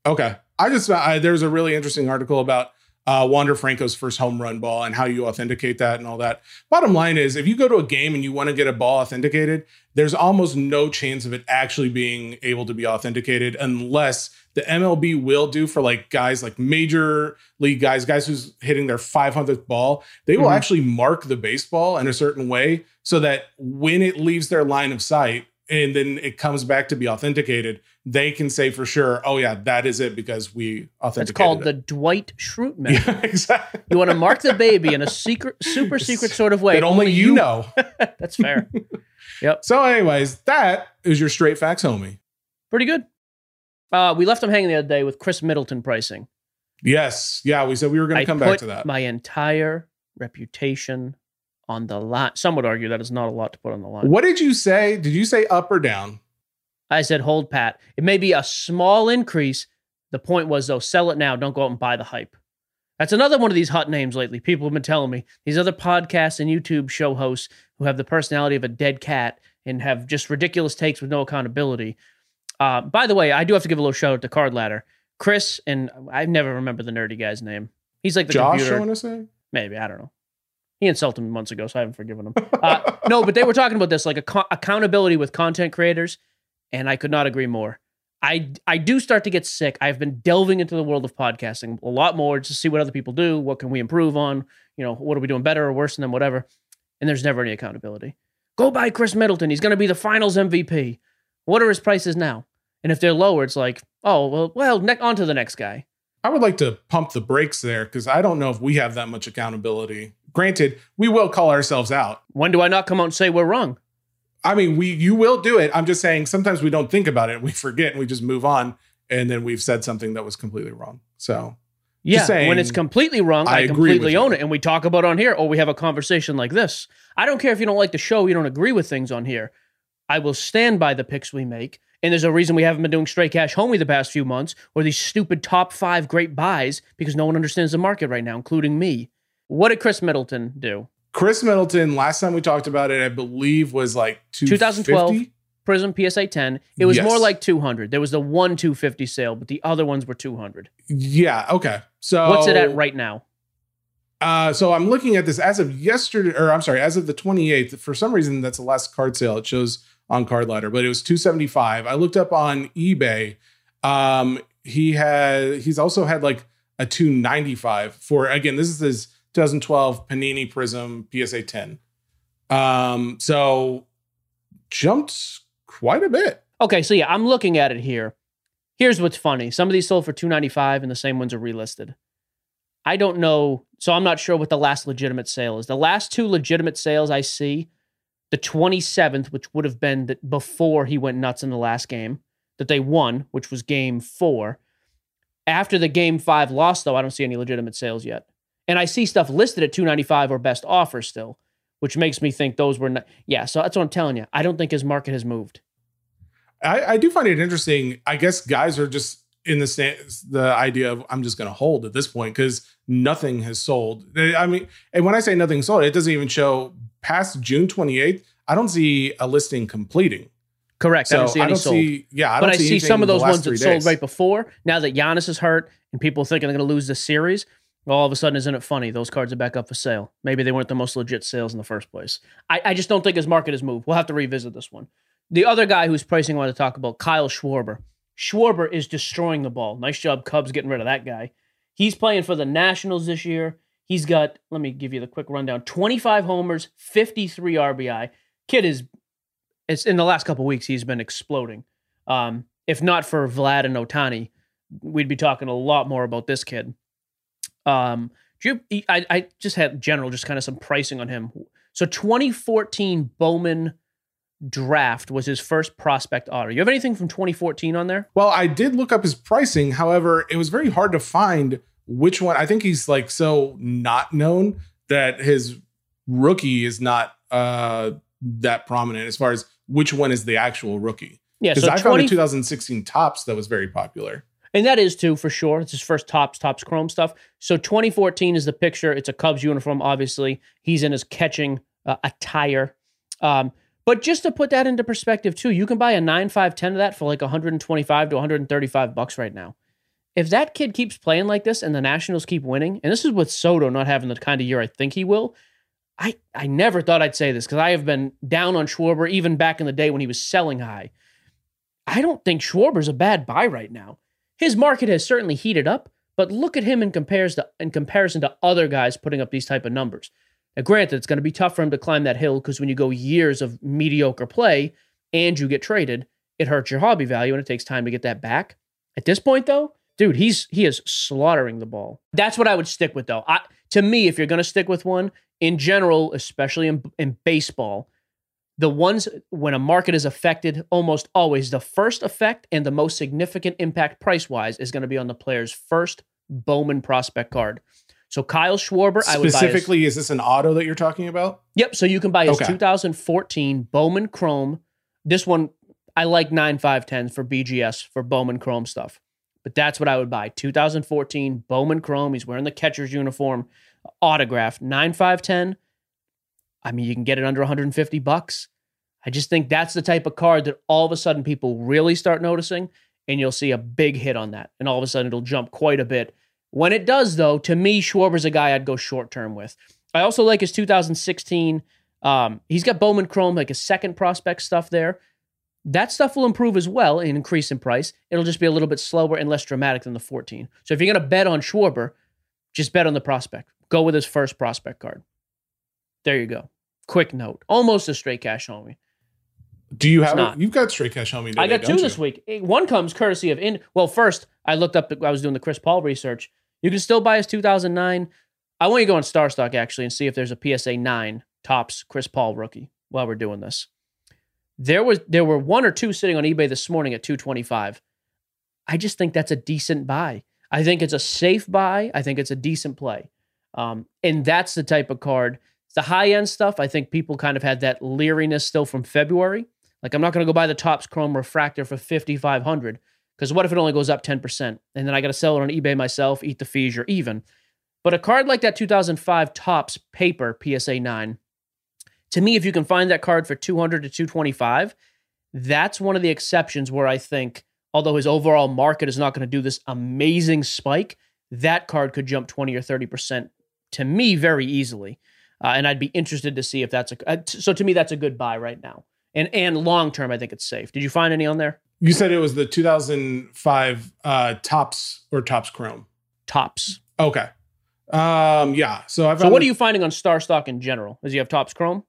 Okay. I just I, there's a really interesting article about uh, Wander Franco's first home run ball and how you authenticate that and all that. Bottom line is, if you go to a game and you want to get a ball authenticated, there's almost no chance of it actually being able to be authenticated unless the MLB will do for like guys like major league guys, guys who's hitting their 500th ball, they will Mhm. actually mark the baseball in a certain way so that when it leaves their line of sight and then it comes back to be authenticated, they can say for sure, oh yeah, that is it because we That's It's called it. the Dwight Schrute method. Yeah, exactly. You want to mark the baby in a secret, super secret sort of way. that only you know. That's fair. yep. So, anyways, that is your straight facts, homie. Pretty good. Uh, we left them hanging the other day with Khris Middleton pricing. Yes, yeah, we said we were going to come back to that. my entire reputation on the line. Some would argue that is not a lot to put on the line. what did you say? Did you say up or down? I said, hold pat. It may be a small increase. The point was, though, sell it now. Don't go out and buy the hype. That's another one of these hot names lately. People have been telling me these other podcasts and YouTube show hosts who have the personality of a dead cat and have just ridiculous takes with no accountability. Uh, by the way, I do have to give a little shout out to Card Ladder. Chris, and I never remember the nerdy guy's name. He's like the Josh, computer. I want to say. Maybe I don't know. He insulted me months ago, so I haven't forgiven him. Uh, no, but they were talking about this like ac- accountability with content creators, and I could not agree more. I I do start to get sick. I've been delving into the world of podcasting a lot more to see what other people do, what can we improve on, you know, what are we doing better or worse than them, whatever. And there's never any accountability. Go buy Khris Middleton. He's going to be the Finals MVP. What are his prices now? And if they're lower, it's like, oh well, well, ne- on to the next guy. I would like to pump the brakes there because I don't know if we have that much accountability. Granted, we will call ourselves out. When do I not come out and say we're wrong? I mean, we you will do it. I'm just saying sometimes we don't think about it. We forget and we just move on, and then we've said something that was completely wrong. So Yeah, saying, when it's completely wrong, I I, completely own it, and we talk about it on here, or we have a conversation like this. I don't care if you don't like the show, you don't agree with things on here. I will stand by the picks we make. And there's a reason we haven't been doing straight cash homie the past few months or these stupid top five great buys because no one understands the market right now, including me. What did Khris Middleton do? Khris Middleton, last time we talked about it, I believe was like 2012 Prism PSA 10. It was Yes. more like 200. There was the one 250 sale, but the other ones were 200. Yeah. Okay. So What's it at right now? Uh, so I'm looking at this as of yesterday, or I'm sorry, as of the 28th. For some reason, that's the last card sale. It shows on Card Ladder, but it was 275. I looked up on eBay. Um, he had he's also had like a 295 for again. This is his 2012 Panini Prism PSA 10. Um, so jumped quite a bit. Okay, so yeah, I'm looking at it here. Here's what's funny. Some of these sold for 295 and the same ones are relisted. I don't know, so I'm not sure what the last legitimate sale is. The last two legitimate sales I see, the 27th, which would have been the, before he went nuts in the last game that they won, which was game 4. After the game 5 loss though, I don't see any legitimate sales yet. And I see stuff listed at 295 or best offer still, which makes me think those were not Yeah, so that's what I'm telling you. I don't think his market has moved. I, I do find it interesting. I guess guys are just in the stance, the idea of I'm just going to hold at this point because nothing has sold. I mean, and when I say nothing sold, it doesn't even show past June 28th. I don't see a listing completing. Correct. So I don't see any sold. see. Yeah, I but don't I see anything some of those ones that three sold right before. Now that Giannis is hurt and people thinking they're going to lose the series, all of a sudden, isn't it funny? Those cards are back up for sale. Maybe they weren't the most legit sales in the first place. I, I just don't think his market has moved. We'll have to revisit this one. The other guy whose pricing I want to talk about, Kyle Schwarber. Schwarber is destroying the ball. Nice job, Cubs, getting rid of that guy. He's playing for the Nationals this year. He's got, let me give you the quick rundown 25 homers, 53 RBI. Kid is, it's in the last couple weeks, he's been exploding. Um, if not for Vlad and Ohtani, we'd be talking a lot more about this kid. Um, do you, I, I just had general, just kind of some pricing on him. So 2014 Bowman draft was his first prospect auto. You have anything from 2014 on there? Well, I did look up his pricing. However, it was very hard to find which one. I think he's like so not known that his rookie is not uh that prominent as far as which one is the actual rookie. Yeah, Because so I found 20 a 2016 Topps that was very popular. And that is too, for sure. It's his first Topps, Topps chrome stuff. So 2014 is the picture. It's a Cubs uniform, obviously. He's in his catching uh, attire. Um, but just to put that into perspective, too, you can buy a 9, 5, 10 of that for like 125 to 135 bucks right now. If that kid keeps playing like this and the Nationals keep winning, and this is with Soto not having the kind of year I think he will, I, I never thought I'd say this because I have been down on Schwarber even back in the day when he was selling high. I don't think Schwarber's a bad buy right now. His market has certainly heated up, but look at him in compares to in comparison to other guys putting up these type of numbers. Now, granted, it's going to be tough for him to climb that hill because when you go years of mediocre play and you get traded, it hurts your hobby value and it takes time to get that back. At this point, though, dude, he's he is slaughtering the ball. That's what I would stick with, though. I, to me, if you're going to stick with one in general, especially in, in baseball, the ones when a market is affected, almost always the first effect and the most significant impact price wise is going to be on the player's first Bowman prospect card. So Kyle Schwarber, I would buy his- Specifically, is this an auto that you're talking about? Yep. So you can buy his Okay. 2014 Bowman Chrome. This one, I like 9510s for BGS for Bowman Chrome stuff. But that's what I would buy. 2014 Bowman Chrome. He's wearing the catcher's uniform, autographed, 9510. I mean, you can get it under 150 bucks. I just think that's the type of card that all of a sudden people really start noticing, and you'll see a big hit on that. And all of a sudden it'll jump quite a bit. When it does, though, to me, Schwarber's a guy I'd go short term with. I also like his 2016. Um, he's got Bowman Chrome, like a second prospect stuff there. That stuff will improve as well and increase in price. It'll just be a little bit slower and less dramatic than the 14. So if you're going to bet on Schwarber, just bet on the prospect. Go with his first prospect card. There you go. Quick note. Almost a straight cash homie. Do you It's have? You've got straight cash homie. I got two this you? week. One comes courtesy of in. Well, first I looked up. I was doing the Chris Paul research. You can still buy his 2009. I want you to go on StarStock actually and see if there's a PSA nine Topps Chris Paul rookie while we're doing this. There was there were one or two sitting on eBay this morning at 225. I just think that's a decent buy. I think it's a safe buy. I think it's a decent play. Um, and that's the type of card. The high end stuff, I think people kind of had that leeriness still from February. Like I'm not going to go buy the Topps Chrome Refractor for 5500 because what if it only goes up 10% and then I got to sell it on eBay myself, eat the fees, or even. But a card like that 2005 Topps Paper PSA 9, to me, if you can find that card for 200 to 225, that's one of the exceptions where I think, although his overall market is not going to do this amazing spike, that card could jump 20 or 30% to me very easily. Uh, and I'd be interested to see if that's a. Uh, so to me, that's a good buy right now. And and long term, I think it's safe. Did you find any on there? You said it was the 2005 uh, Topps or Topps Chrome. Topps. Okay. Um. Yeah. So I've. So what are you finding on Star Stock in general? Does he have Topps Chrome?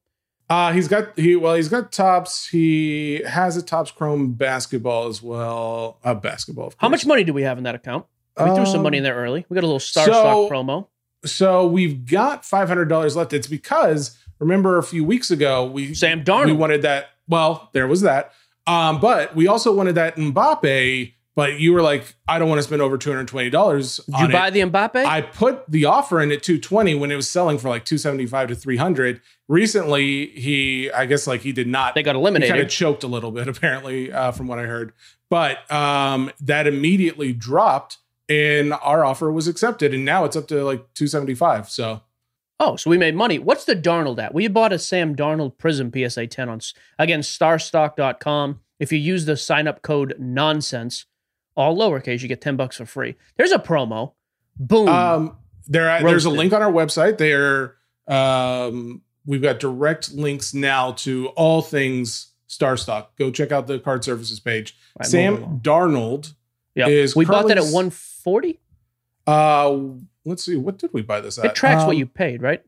Uh, he's got he well he's got Topps. He has a Topps Chrome basketball as well. A uh, basketball. How much money do we have in that account? We um, threw some money in there early. We got a little Star so, Stock promo. So we've got five hundred dollars left. It's because remember a few weeks ago we Sam Darnold. We wanted that. Well, there was that. Um, but we also wanted that Mbappe. But you were like, I don't want to spend over two hundred twenty dollars. Did you buy it. the Mbappe? I put the offer in at two twenty when it was selling for like two seventy five to three hundred. Recently, he, I guess, like he did not. They got eliminated. Kind of choked a little bit, apparently, uh, from what I heard. But um, that immediately dropped and our offer was accepted and now it's up to like 275 so. Oh so we made money. What's the darnold at? We bought a sam darnold prism psa 10 on again starstock.com if you use the sign up code nonsense all lowercase you get 10 bucks for free. There's a promo. Boom. Um there there's a link on our website. There um we've got direct links now to all things starstock. Go check out the card services page. Right, sam darnold yeah. Is we bought that at 140? Uh let's see, what did we buy this at? It tracks um, what you paid, right?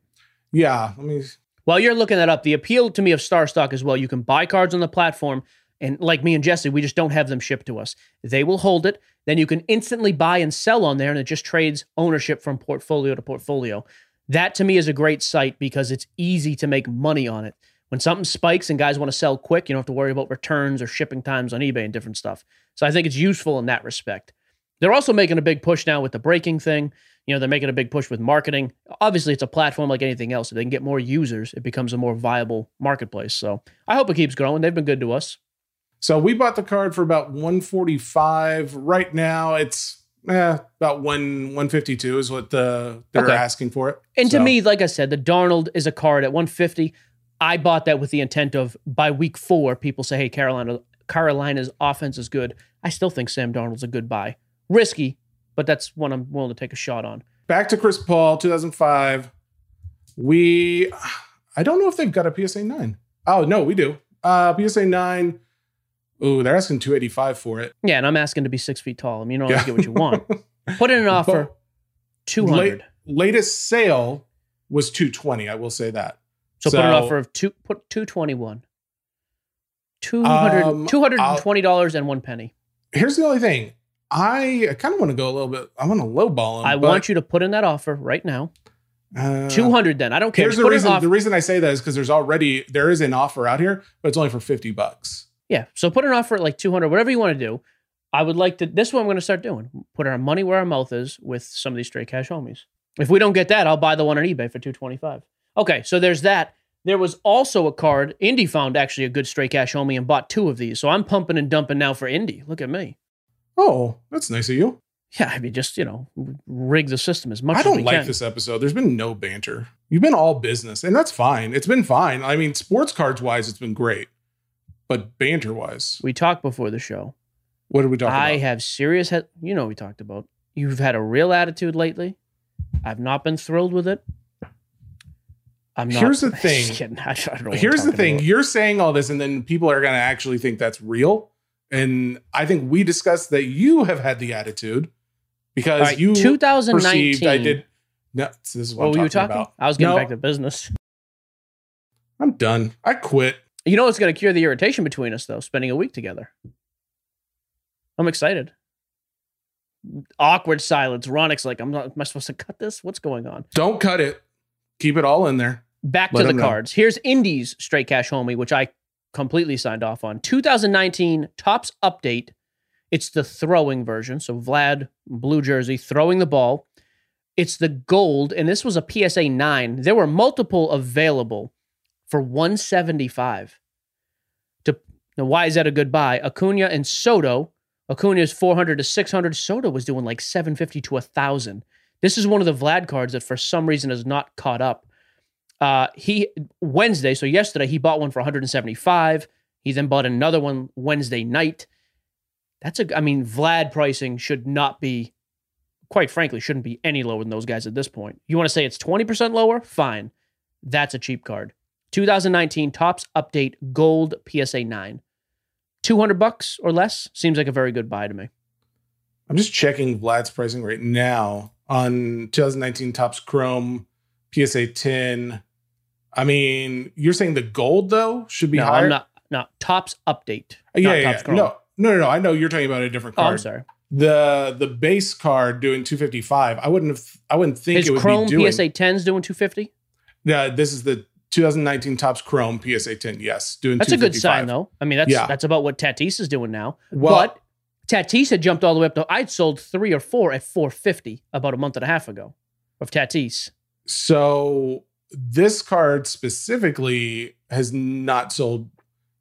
Yeah. Let me while you're looking that up, the appeal to me of Star Stock as well, you can buy cards on the platform, and like me and Jesse, we just don't have them shipped to us. They will hold it. Then you can instantly buy and sell on there, and it just trades ownership from portfolio to portfolio. That to me is a great site because it's easy to make money on it. When something spikes and guys want to sell quick, you don't have to worry about returns or shipping times on eBay and different stuff. So I think it's useful in that respect. They're also making a big push now with the breaking thing. You know, they're making a big push with marketing. Obviously, it's a platform like anything else. If they can get more users, it becomes a more viable marketplace. So I hope it keeps growing. They've been good to us. So we bought the card for about 145. Right now, it's eh, about one 152 is what the they're okay. asking for it. And so. to me, like I said, the Darnold is a card at 150. I bought that with the intent of by week four, people say, hey, Carolina, Carolina's offense is good. I still think Sam Darnold's a good buy. Risky, but that's one I'm willing to take a shot on. Back to Chris Paul, 2005. We, I don't know if they've got a PSA 9. Oh, no, we do. Uh, PSA 9. Ooh, they're asking 285 for it. Yeah, and I'm asking to be six feet tall. I mean, you don't yeah. get what you want. Put in an offer, 200. Late, latest sale was 220. I will say that. So, so put an offer of two put two twenty one. Two hundred um, two hundred and twenty dollars and one penny. Here's the only thing. I, kind of want to go a little bit. I want to lowball him. I want you to put in that offer right now. Uh, two hundred. Then I don't care. Here's the reason. The reason I say that is because there's already there is an offer out here, but it's only for fifty bucks. Yeah. So put an offer at like two hundred, whatever you want to do. I would like to. This is what I'm going to start doing. Put our money where our mouth is with some of these straight cash homies. If we don't get that, I'll buy the one on eBay for two twenty five. Okay, so there's that. There was also a card. Indy found actually a good straight cash homie and bought two of these. So I'm pumping and dumping now for Indy. Look at me. Oh, that's nice of you. Yeah, I mean, just you know, rig the system as much. I don't like can. this episode. There's been no banter. You've been all business, and that's fine. It's been fine. I mean, sports cards wise, it's been great, but banter wise, we talked before the show. What did we talk about? I about? have serious. He- you know, we talked about. You've had a real attitude lately. I've not been thrilled with it. I'm not. Here's the thing. I Here's the thing. About. You're saying all this, and then people are going to actually think that's real. And I think we discussed that you have had the attitude because right, you 2019. I did. No, this is what, what were you talking about. I was getting no, back to business. I'm done. I quit. You know what's going to cure the irritation between us, though? Spending a week together. I'm excited. Awkward silence. Ronik's like, I'm not. Am I supposed to cut this? What's going on? Don't cut it. Keep it all in there. Back Let to the cards. Know. Here's Indy's straight cash homie, which I completely signed off on. 2019 Topps update. It's the throwing version. So Vlad, blue jersey, throwing the ball. It's the gold, and this was a PSA 9. There were multiple available for 175. To Now, why is that a good buy? Acuna and Soto. Acuna is 400 to 600. Soto was doing like 750 to 1,000. This is one of the Vlad cards that for some reason has not caught up. Uh, he Wednesday, so yesterday, he bought one for 175. He then bought another one Wednesday night. That's a, I mean, Vlad pricing should not be, quite frankly, shouldn't be any lower than those guys at this point. You want to say it's 20% lower? Fine. That's a cheap card. 2019 Topps Update Gold PSA 9. 200 bucks or less seems like a very good buy to me. I'm just checking Vlad's pricing right now on 2019 Topps Chrome PSA 10. I mean, you're saying the gold though should be no, higher. I'm not. No, Topps Update. yeah, not yeah, yeah. No, no, no, no. I know you're talking about a different Oh, card. I'm sorry. The the base card doing 255. I wouldn't have. I wouldn't think His it would Chrome be doing. PSA 10's doing 250. Yeah, this is the 2019 Topps Chrome PSA 10. Yes, doing. That's a good sign, though. I mean, that's Yeah. that's about what Tatis is doing now. Well- but Tatis had jumped all the way up to. I'd sold three or four at 450 about a month and a half ago of Tatis. So this card specifically has not sold.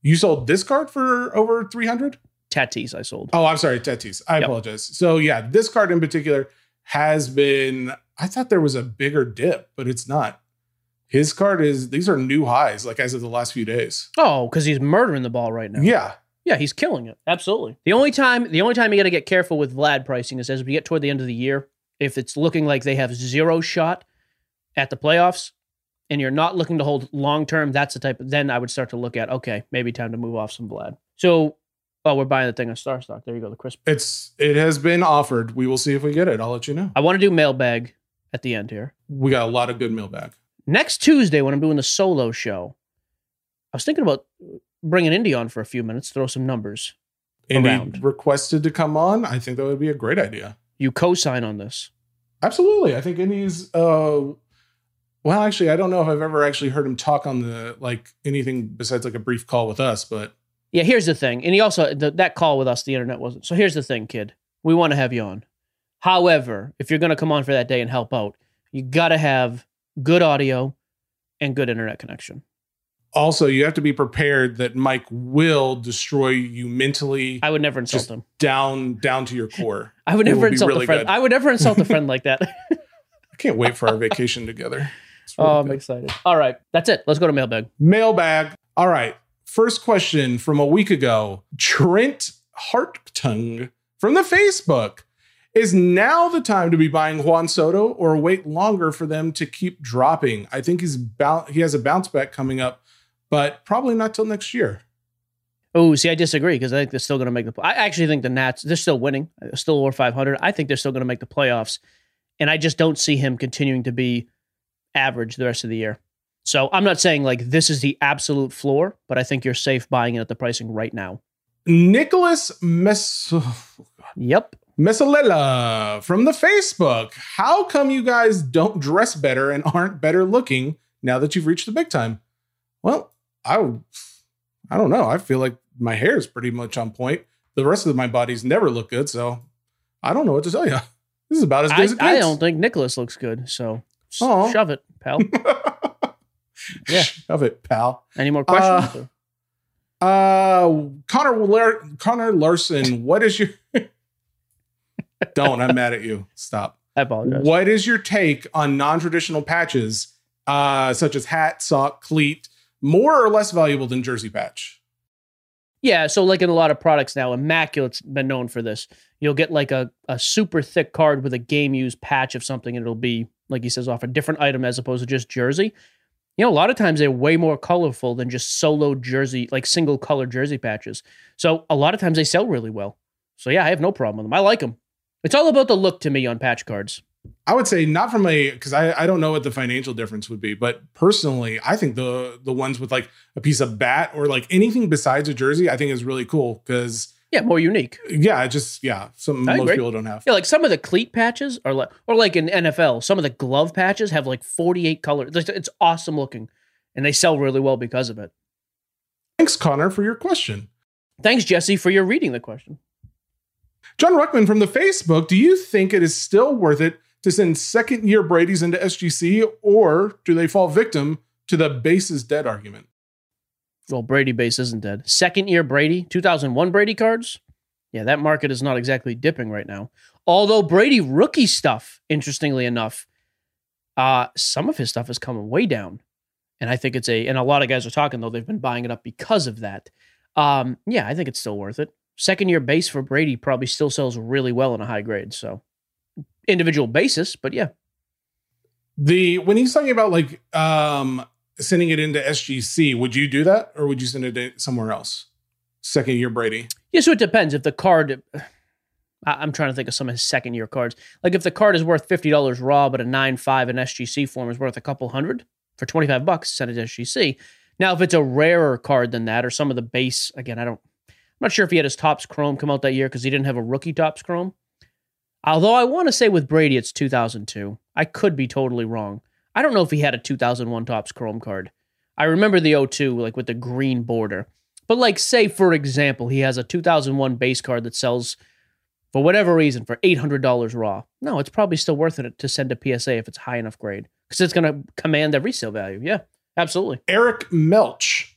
You sold this card for over 300? Tatis, I sold. Oh, I'm sorry, Tatis. I Yep. apologize. So yeah, this card in particular has been. I thought there was a bigger dip, but it's not. His card is. These are new highs, like as of the last few days. Oh, because he's murdering the ball right now. Yeah, Yeah, he's killing it. Absolutely. The only time the only time you got to get careful with Vlad pricing is as we get toward the end of the year, if it's looking like they have zero shot at the playoffs and you're not looking to hold long term, that's the type Of, then I would start to look at okay, maybe time to move off some Vlad. So, oh, we're buying the thing on Star Stock. There you go, the crisp. it's it has been offered. We will see if we get it. I'll let you know. I want to do mailbag at the end here. We got a lot of good mailbag. Next Tuesday when I'm doing the solo show, I was thinking about bringing Indy on for a few minutes, throw some numbers. Andy Around. requested to come on. I think that would be a great idea. You co-sign on this. Absolutely. I think Indy's uh well, actually, I don't know if I've ever actually heard him talk on the like anything besides like a brief call with us, but Yeah, here's the thing. And he also, the, that call with us, the internet wasn't. So here's the thing, kid. We want to have you on. However, if you're going to come on for that day and help out, you got to have good audio and good internet connection. also you have to be prepared that Mike will destroy you mentally I would never insult him. down down to your core. I would never insult really a friend. good. I would never insult a friend like that. I can't wait for our vacation together. It's really oh, I'm good. excited. All right. That's it. Let's go to mailbag. Mailbag. All right. First question from a week ago. Trent Hartung from the Facebook. Is now the time to be buying Juan Soto or wait longer for them to keep dropping? I think he's bou- he has a bounce back coming up, but probably not till next year. Oh, see, I disagree because I think they're still going to make the. I actually think the Nats they're still winning, uh, still over 500. I think they're still going to make the playoffs, and I just don't see him continuing to be average the rest of the year. So I'm not saying like this is the absolute floor, but I think you're safe buying it at the pricing right now. Nicholas Mess- Yep. Messalella from the Facebook. How come you guys don't dress better and aren't better looking now that you've reached the big time? Well, I I don't know. I feel like my hair is pretty much on point. The rest of my body's never looked good, so I don't know what to tell you. This is about as good I, as it I don't think Nicholas looks good. So s- Aw. shove it, pal. Yeah. Shove it, pal. Any more questions? Uh, Uh, Connor Lar- Connor Larson, what is your? Don't. I'm mad at you. Stop. I apologize. What is your take on non-traditional patches, uh, such as hat, sock, cleat, more or less valuable than jersey patch? Yeah, so like in a lot of products now, Immaculate's been known for this. You'll get like a, a super thick card with a game used patch of something, and it'll be, like he says, off a different item as opposed to just jersey. You know, a lot of times they're way more colorful than just solo jersey, like single color jersey patches. So a lot of times they sell really well. So yeah, I have no problem with them. I like them. It's all about the look to me on patch cards. I would say not from a because I, I don't know what the financial difference would be, but personally, I think the the ones with like a piece of bat or like anything besides a jersey, I think is really cool because Yeah, more unique. yeah, just yeah, Some I most agree. people don't have. Yeah, like some of the cleat patches are like, or like in NFL, some of the glove patches have like 48 colors. It's- It's awesome looking and they sell really well because of it. Thanks, Connor, for your question. Thanks, Jesse, for your reading the question. John Ruckman from the Facebook, do you think it is still worth it to send second year Brady's into SGC or do they fall victim to the base is dead argument? Well, Brady base isn't dead. Second year Brady, 2001 Brady cards. Yeah, that market is not exactly dipping right now. Although Brady rookie stuff, interestingly enough, uh, some of his stuff is coming way down. And I think it's a, and a lot of guys are talking though, they've been buying it up because of that. Um, yeah, I think it's still worth it. Second year base for Brady probably still sells really well in a high grade. So individual basis, but yeah. The when he's talking about like um sending it into SGC, would you do that or would you send it somewhere else? Second year Brady. Yeah, so it depends. If the card, I- am trying to think of some of his second year cards. Like if the card is worth fifty dollars raw, but a nine five in SGC form is worth a couple hundred for twenty five bucks, send it to SGC. Now, if it's a rarer card than that, or some of the base, again, I don't, I'm not sure if he had his Topps Chrome come out that year because he didn't have a rookie Topps Chrome. Although I want to say with Brady, it's 2002. I could be totally wrong. I don't know if he had a 2001 Topps Chrome card. I remember the 02, like with the green border. But, like, say, for example, he has a 2001 base card that sells for whatever reason for $800 raw. No, it's probably still worth it to send a PSA if it's high enough grade because it's going to command the resale value. Yeah. Absolutely. Eric Melch,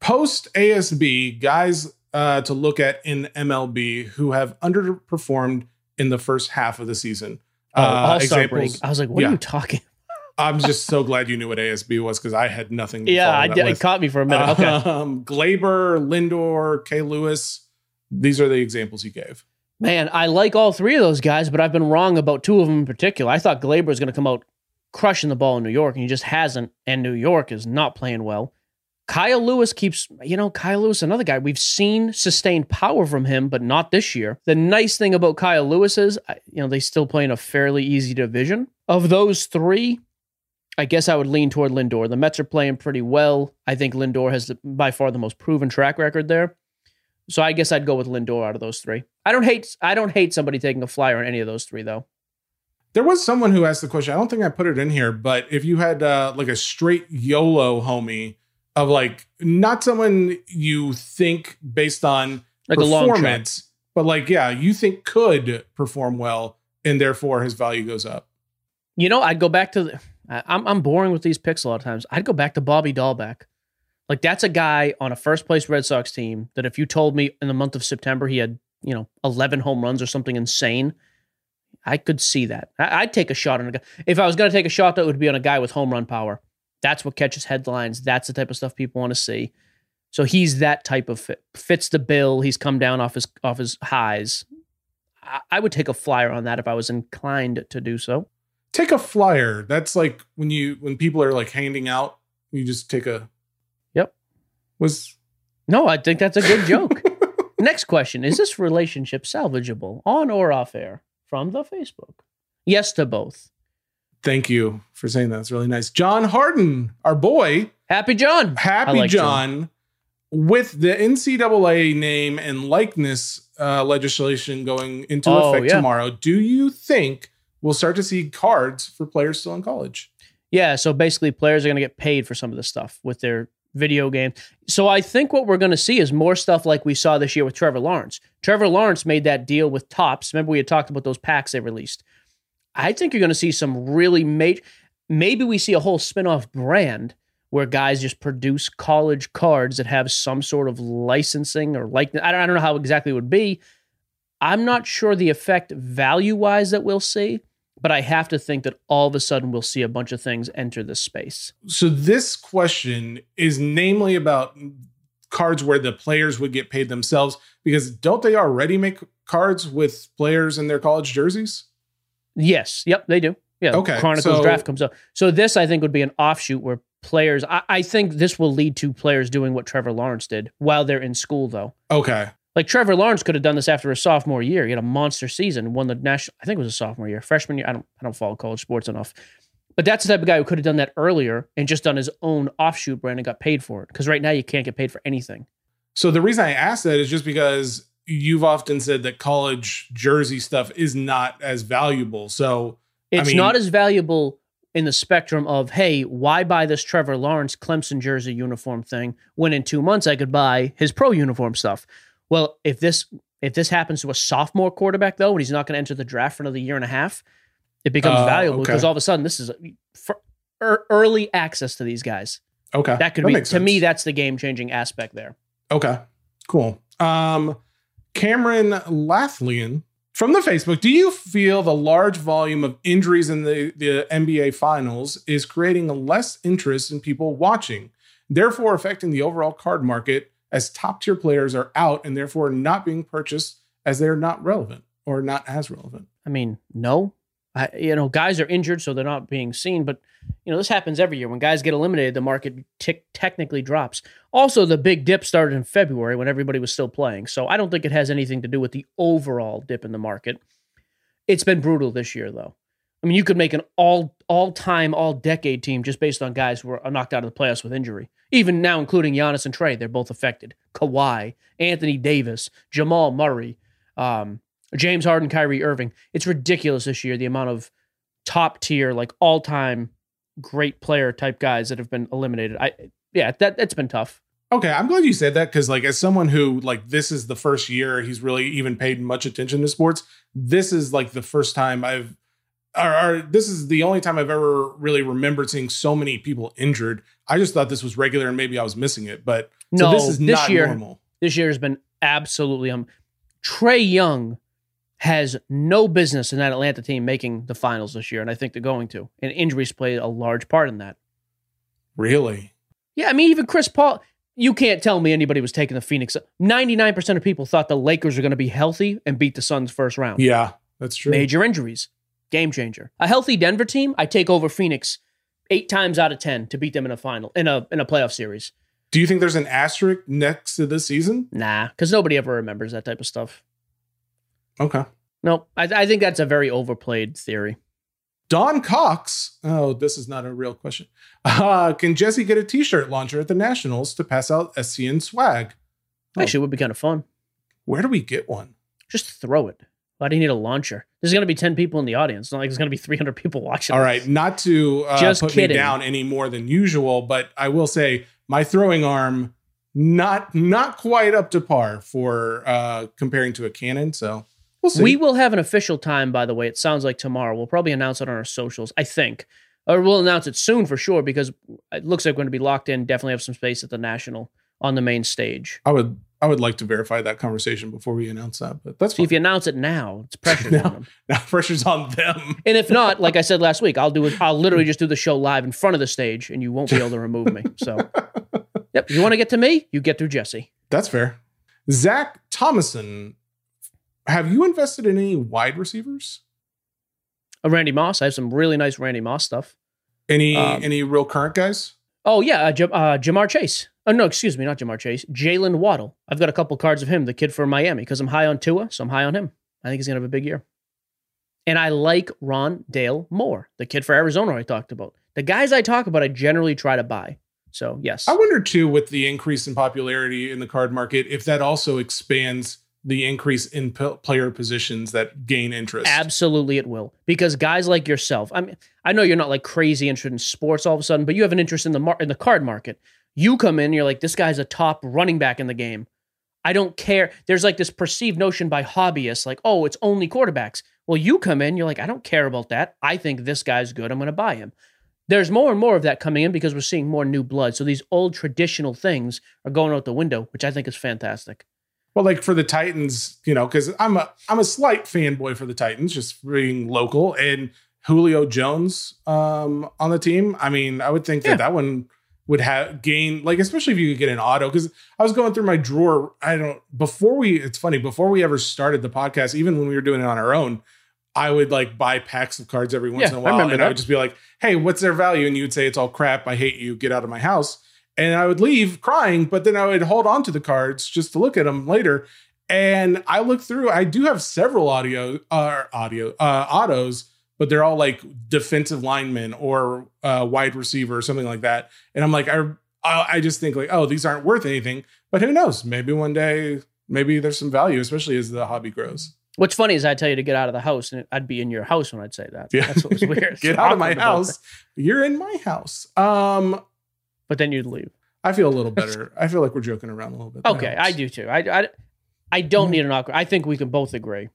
post ASB, guys uh, to look at in MLB who have underperformed in the first half of the season. Oh, uh, break. I was like, what yeah. are you talking I'm just so glad you knew what ASB was because I had nothing. yeah, I it caught me for a minute. Okay. Um, Gleyber, Lindor, Kay Lewis. These are the examples he gave. Man, I like all three of those guys, but I've been wrong about two of them in particular. I thought Gleyber was going to come out crushing the ball in New York, and he just hasn't. And New York is not playing well. Kyle Lewis keeps, you know, Kyle Lewis, another guy. We've seen sustained power from him, but not this year. The nice thing about Kyle Lewis is, you know, they still play in a fairly easy division. Of those three, I guess I would lean toward Lindor. The Mets are playing pretty well. I think Lindor has the, by far the most proven track record there. So I guess I'd go with Lindor out of those three. I don't hate I don't hate somebody taking a flyer on any of those three though. There was someone who asked the question. I don't think I put it in here, but if you had uh, like a straight YOLO homie of like not someone you think based on like performance, but like yeah, you think could perform well, and therefore his value goes up. You know, I'd go back to the. I'm I'm boring with these picks a lot of times. I'd go back to Bobby Dalbec. Like that's a guy on a first place Red Sox team that if you told me in the month of September he had you know 11 home runs or something insane, I could see that. I, would take a shot on a guy. If I was going to take a shot, that would be on a guy with home run power. That's what catches headlines. That's the type of stuff people want to see. So he's that type of fit. Fits the bill. He's come down off his off his highs. I, I would take a flyer on that if I was inclined to do so. Take a flyer. That's like when you when people are like handing out, you just take a. Yep. Was. No, I think that's a good joke. Next question: Is this relationship salvageable on or off air? from the Facebook. Yes to both. Thank you for saying that. It's really nice. John Harden, our boy. Happy John. Happy like John, John. With the NCAA name and likeness uh, legislation going into oh, effect yeah. tomorrow, do you think we'll start to see cards for players still in college? Yeah. So basically, players are going to get paid for some of this stuff with their video game. So I think what we're going to see is more stuff like we saw this year with Trevor Lawrence. Trevor Lawrence made that deal with Topps. Remember we had talked about those packs they released. I think you're going to see some really major. Maybe we see a whole spin-off brand where guys just produce college cards that have some sort of licensing or like I don't, I don't know how exactly it would be. I'm not sure the effect value-wise that we'll see but I have to think that all of a sudden we'll see a bunch of things enter this space. So this question is namely about cards where the players would get paid themselves because don't they already make cards with players in their college jerseys? Yes. Yep, they do. Yeah. Okay. Chronicles so, draft comes up. So this I think would be an offshoot where players I, I think this will lead to players doing what Trevor Lawrence did while they're in school though. Okay. Like Trevor Lawrence could have done this after a sophomore year. He had a monster season, won the national. I think it was a sophomore year, freshman year. I don't. I don't follow college sports enough, but that's the type of guy who could have done that earlier and just done his own offshoot brand and got paid for it. Because right now you can't get paid for anything. So the reason I asked that is just because you've often said that college jersey stuff is not as valuable. So it's I mean, not as valuable in the spectrum of hey, why buy this Trevor Lawrence Clemson jersey uniform thing when in two months I could buy his pro uniform stuff. Well, if this if this happens to a sophomore quarterback though, and he's not going to enter the draft for another year and a half, it becomes uh, valuable okay. because all of a sudden this is for early access to these guys. Okay. That could That be to me. That's the game changing aspect there. Okay, cool. Um, Cameron Lathlian from the Facebook. Do you feel the large volume of injuries in the, the NBA Finals is creating a less interest in people watching, therefore affecting the overall card market as top tier players are out and therefore not being purchased as they're not relevant or not as relevant? I mean, no, I, you know, guys are injured, so they're not being seen. But you know, this happens every year. When guys get eliminated, the market technically drops. Also, the big dip started in February when everybody was still playing. So I don't think it has anything to do with the overall dip in the market. It's been brutal this year, though. I mean, you could make an all all time, all decade team just based on guys who were knocked out of the playoffs with injury. Even now, including Giannis and Trae, they're both affected. Kawhi, Anthony Davis, Jamal Murray, um, James Harden, Kyrie Irving. It's ridiculous this year the amount of top tier, like all time great player type guys that have been eliminated. I yeah, that that's been tough. Okay, I'm glad you said that because, like, as someone who, like, this is the first year he's really even paid much attention to sports. This is like the first time I've, this is the only time I've ever really remembered seeing so many people injured. I just thought this was regular and maybe I was missing it, but No, so this is this not year- normal. This year has been absolutely um Trae Young has no business in that Atlanta team making the finals this year, and I think they're going to. And injuries played a large part in that. Really? Yeah, I mean, even Chris Paul, you can't tell me anybody was taking the Phoenix. 99% of people thought the Lakers were going to be healthy and beat the Suns first round. Yeah, that's true. Major injuries. Game changer. A healthy Denver team, I take over Phoenix eight times out of 10 to beat them in a final, in a in a playoff series. Do you think there's an asterisk next to this season? Nah, because nobody ever remembers that type of stuff. Okay. No, I, I think that's a very overplayed theory. Don Cox. Oh, this is not a real question. Uh, can Jesse get a T-shirt launcher at the Nationals to pass out SCN swag? Oh. Actually, it would be kind of fun. Where do we get one? Just throw it. Why do you need a launcher? There's going to be 10 people in the audience. It's not like there's going to be 300 people watching. All right. not to uh, Just put kidding. me down any more than usual, but I will say my throwing arm not not quite up to par for uh, comparing to a cannon. So we'll see. We will have an official time, by the way. It sounds like tomorrow. We'll probably announce it on our socials, I think. Or we'll announce it soon for sure because it looks like we're going to be locked in. Definitely have some space at the National on the main stage. I would I would like to verify that conversation before we announce that, but that's fine. if you announce it now, it's pressure No. on them. now pressure's on them. And if not, like I said last week, I'll do it. I'll literally just do the show live in front of the stage, and you won't be able to remove me. So, yep. You want to get to me, you get through Jesse. That's fair. Zach Thomason, have you invested in any wide receivers? Uh, Randy Moss. I have some really nice Randy Moss stuff. Any Um, any real current guys? Oh yeah, uh, Jam- uh, Ja'Marr Chase. Oh no, excuse me, not Ja'Marr Chase. Jalen Waddle. I've got a couple cards of him, the kid from Miami, because I'm high on Tua, so I'm high on him. I think he's gonna have a big year. And I like Rondale Moore, the kid for Arizona I talked about. The guys I talk about, I generally try to buy. So yes, I wonder too, with the increase in popularity in the card market, if that also expands the increase in p- player positions that gain interest. Absolutely, it will. Because guys like yourself, I mean, I know you're not like crazy interested in sports all of a sudden, but you have an interest in the mar- in the card market. You come in, you're like, this guy's a top running back in the game. I don't care. There's like this perceived notion by hobbyists, like, oh, it's only quarterbacks. Well, you come in, you're like, I don't care about that. I think this guy's good. I'm going to buy him. There's more and more of that coming in because we're seeing more new blood. So these old traditional things are going out the window, which I think is fantastic. Well, like for the Titans, you know, because I'm a I'm a slight fanboy for the Titans, just being local and Julio Jones um, on the team. I mean, I would think Yeah. that that one would have gain like especially if you could get an auto because I was going through my drawer. I don't before we. It's funny before we ever started the podcast, even when we were doing it on our own. I would like buy packs of cards every once Yeah, in a while, remember and I would just be like, "Hey, what's their value?" And you would say, "It's all crap. I hate you. Get out of my house." And I would leave crying, but then I would hold on to the cards just to look at them later. And I look through. I do have several audio, uh, audio, uh, autos, but they're all like defensive linemen or uh, wide receiver or something like that. And I'm like, I, I just think like, oh, these aren't worth anything. But who knows? Maybe one day, maybe there's some value, especially as the hobby grows. What's funny is I tell you to get out of the house, and I'd be in your house when I'd say that. Yeah. That's what was weird. Get So out of my house. You're in my house. Um. But then you'd leave. I feel a little better. I feel like we're joking around a little bit. Okay. I do too. I, I, I don't need an awkward. I think we can both agree.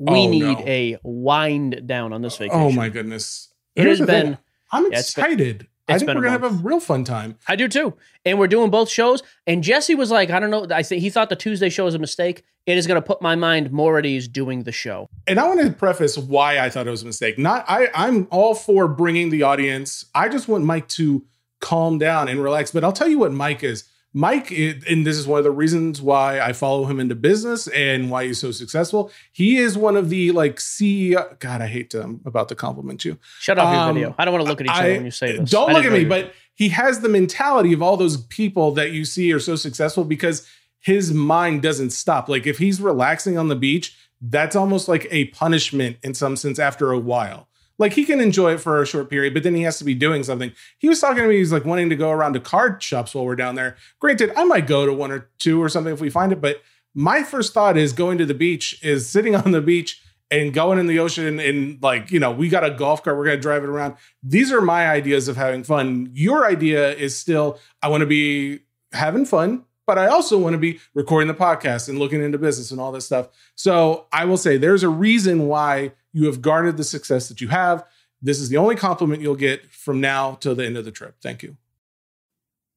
We Oh, need no. a wind down on this vacation. Oh my goodness! It Here's has the thing. been- I'm Yeah, it's been- excited. I think we're gonna have a real fun time. I do too. And we're doing both shows. And Jesse was like, I don't know. I think he thought the Tuesday show was a mistake. It is to put my mind more at ease doing the show. And I want to preface why I thought it was a mistake. Not I I'm all for bringing the audience. I just want Mike to calm down and relax. But I'll tell you what Mike is. Mike, and this is one of the reasons why I follow him into business and why he's so successful. He is one of the like CEO. God, I hate to, I'm about to compliment you. Shut off Um, your video. I don't want to look at each other when you say this. Don't I look at me, but he has the mentality of all those people that you see are so successful because his mind doesn't stop. Like if he's relaxing on the beach, that's almost like a punishment in some sense after a while. Like he can enjoy it for a short period, but then he has to be doing something. He was talking to me, he's like wanting to go around to card shops while we're down there. Granted, I might go to one or two or something if we find it, but my first thought is going to the beach, is sitting on the beach and going in the ocean and like, you know, we got a golf cart, we're gonna drive it around. These are my ideas of having fun. Your idea is still, I want to be having fun, but I also want to be recording the podcast and looking into business and all this stuff. So I will say there's a reason why you have garnered the success that you have. This is the only compliment you'll get from now till the end of the trip. Thank you.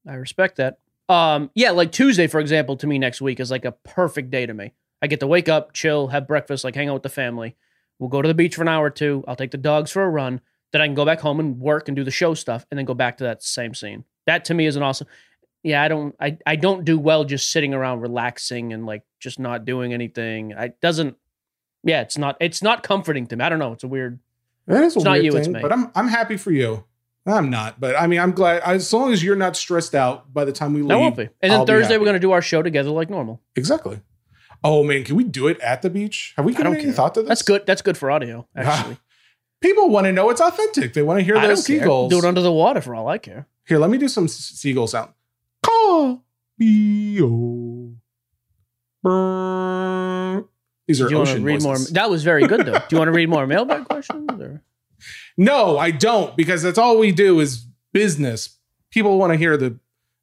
I respect that. Um, yeah, like Tuesday, for example, to me next week is like a perfect day to me. I get to wake up, chill, have breakfast, like hang out with the family. We'll go to the beach for an hour or two. I'll take the dogs for a run. Then I can go back home and work and do the show stuff, and then go back to that same scene. That to me is an awesome. Yeah, I don't, I, I don't do well just sitting around relaxing and like just not doing anything. I doesn't. Yeah, it's not, it's not comforting to me. I don't know. It's a weird. That is a It's not weird you, thing, it's me. but I'm I'm happy for you. I'm not, but I mean, I'm glad as long as you're not stressed out by the time we leave. I won't be. And then I'll Thursday we're gonna do our show together like normal. exactly. Oh man, can we do it at the beach? Have we given any care. thought to this? That's good. That's good for audio. Ah. Actually, People want to know it's authentic. They want to hear I those seagulls. Do it under the water for all I care. Here, let me do some seagull sound. Call oh. These are Do you want to read more? That was very good, though. Do you want to read more mailbag questions? Or? No, I don't, because that's all we do is business. People want to hear the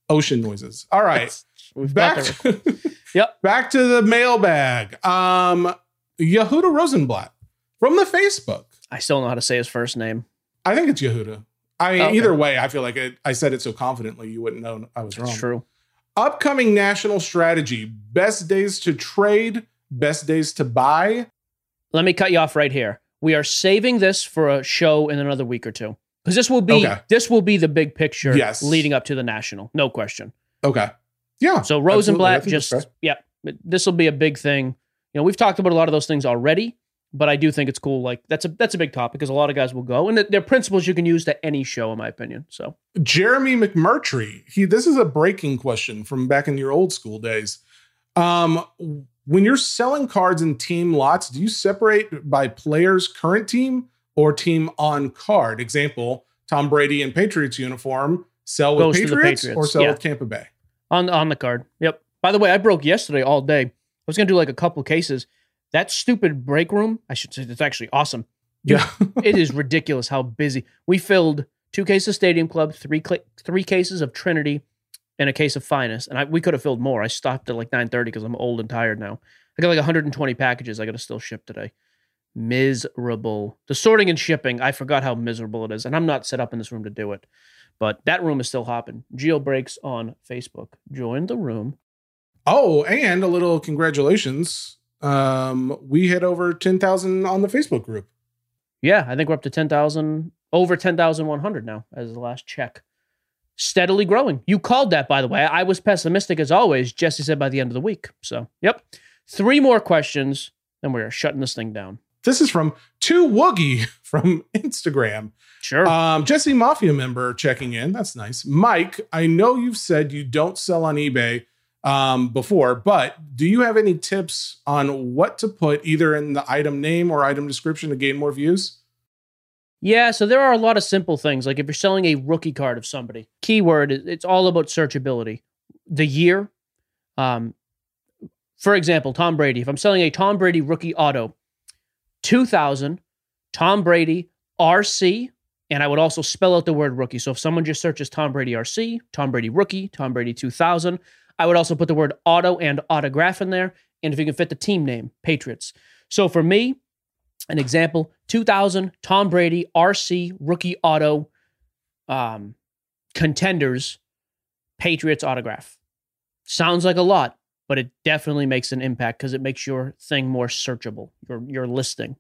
ocean noises. All right. We've back to, Yep. back to the mailbag. Um, Yehuda Rosenblatt from the Facebook. I still know how to say his first name. I think it's Yehuda. I mean, Okay. either way, I feel like it, I said it so confidently you wouldn't know I was wrong. It's true. Upcoming national strategy: best days to trade, best days to buy. Let me cut you off right here. We are saving this for a show in another week or two because this will be Okay. this will be the big picture Yes. leading up to the national, no question. Okay. Yeah. So Rosenblatt just yeah, this will be a big thing. You know, we've talked about a lot of those things already, but I do think it's cool. Like that's a that's a big topic because a lot of guys will go, and they're principles you can use to any show, in my opinion. So Jeremy McMurtry. He this is a breaking question from back in your old school days. Um when you're selling cards in team lots, do you separate by player's current team or team on card? Example, Tom Brady in Patriots uniform, sell with the Patriots, or sell yeah. with Tampa Bay. on on the card, yep. By the way, I broke yesterday all day. I was gonna do like a couple cases. That stupid break room, I should say, it's actually awesome. Yeah. it is ridiculous how busy we filled. Two cases of Stadium Club, three cl- three cases of Trinity, and a case of Finest. And I, we could have filled more. I stopped at like nine thirty because I'm old and tired now. I got like 120 packages I got to still ship today. Miserable. The sorting and shipping, I forgot how miserable it is, and I'm not set up in this room to do it. But that room is still hopping. Geo breaks on Facebook. Join the room. Oh, and a little congratulations. Um, we hit over 10,000 on the Facebook group. Yeah, I think we're up to 10,000, over 10,100 now as the last check. Steadily growing. You called that, by the way. I was pessimistic as always. Jesse said by the end of the week. So, yep. Three more questions, then we're shutting this thing down. This is from Two Woogie from Instagram. Sure. Um, Jesse Mafia member checking in. That's nice. Mike, I know you've said you don't sell on eBay um, before, but do you have any tips on what to put either in the item name or item description to gain more views? Yeah, so there are a lot of simple things. Like if you're selling a rookie card of somebody, keyword, it's all about searchability. The year, um, for example, Tom Brady. If I'm selling a Tom Brady rookie auto, 2000, Tom Brady RC, and I would also spell out the word rookie. So if someone just searches Tom Brady RC, Tom Brady rookie, Tom Brady 2000, I would also put the word auto and autograph in there. And if you can fit the team name, Patriots. So for me, an example 2000 Tom Brady RC rookie auto. Um, contenders, Patriots autograph. Sounds like a lot, but it definitely makes an impact because it makes your thing more searchable, your your listing.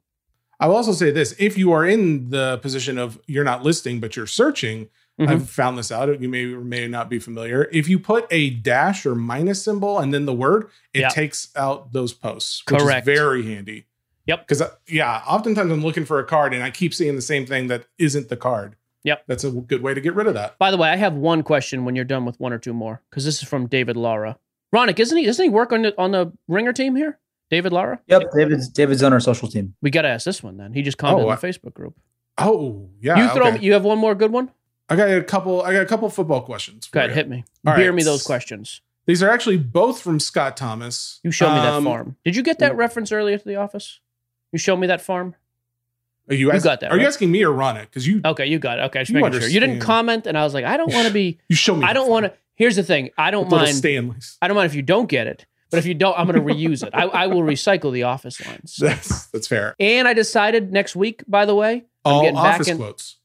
I will also say this: if you are in the position of you're not listing but you're searching, Mhm. I've found this out. You may or may not be familiar. If you put a dash or minus symbol and then the word, it Yeah. takes out those posts, which Correct. is very handy. Yep. Because yeah, oftentimes I'm looking for a card and I keep seeing the same thing that isn't the card. Yep. That's a good way to get rid of that. By the way, I have one question when you're done with one or two more because this is from David Lara. Ronick, isn't he? Doesn't he work on the on the Ringer team here? David Lara. Yep, David's David's on our social team. We got to ask this one then. He just commented Oh, in the Facebook group. Oh yeah. you throw. okay. You have one more good one. I got a couple. I got a couple football questions. for Go ahead, you. hit me. All Beer right. me those questions. These are actually both from Scott Thomas. You showed me that Um, farm. Did you get that reference earlier to the office? You showed me that farm. Are you, You ask- got that, Are you asking me or Ronick? Because you Okay, you got it. Okay, just You making sure. You didn't comment, and I was like, I don't want to be. you show me. I don't want to. Here's the thing. I don't mind. Stanleys. I don't mind if you don't get it, but if you don't, I'm going to reuse it. I, I will recycle the office lines. That's that's fair. And I decided next week, by the way, I'm All getting back office in. quotes.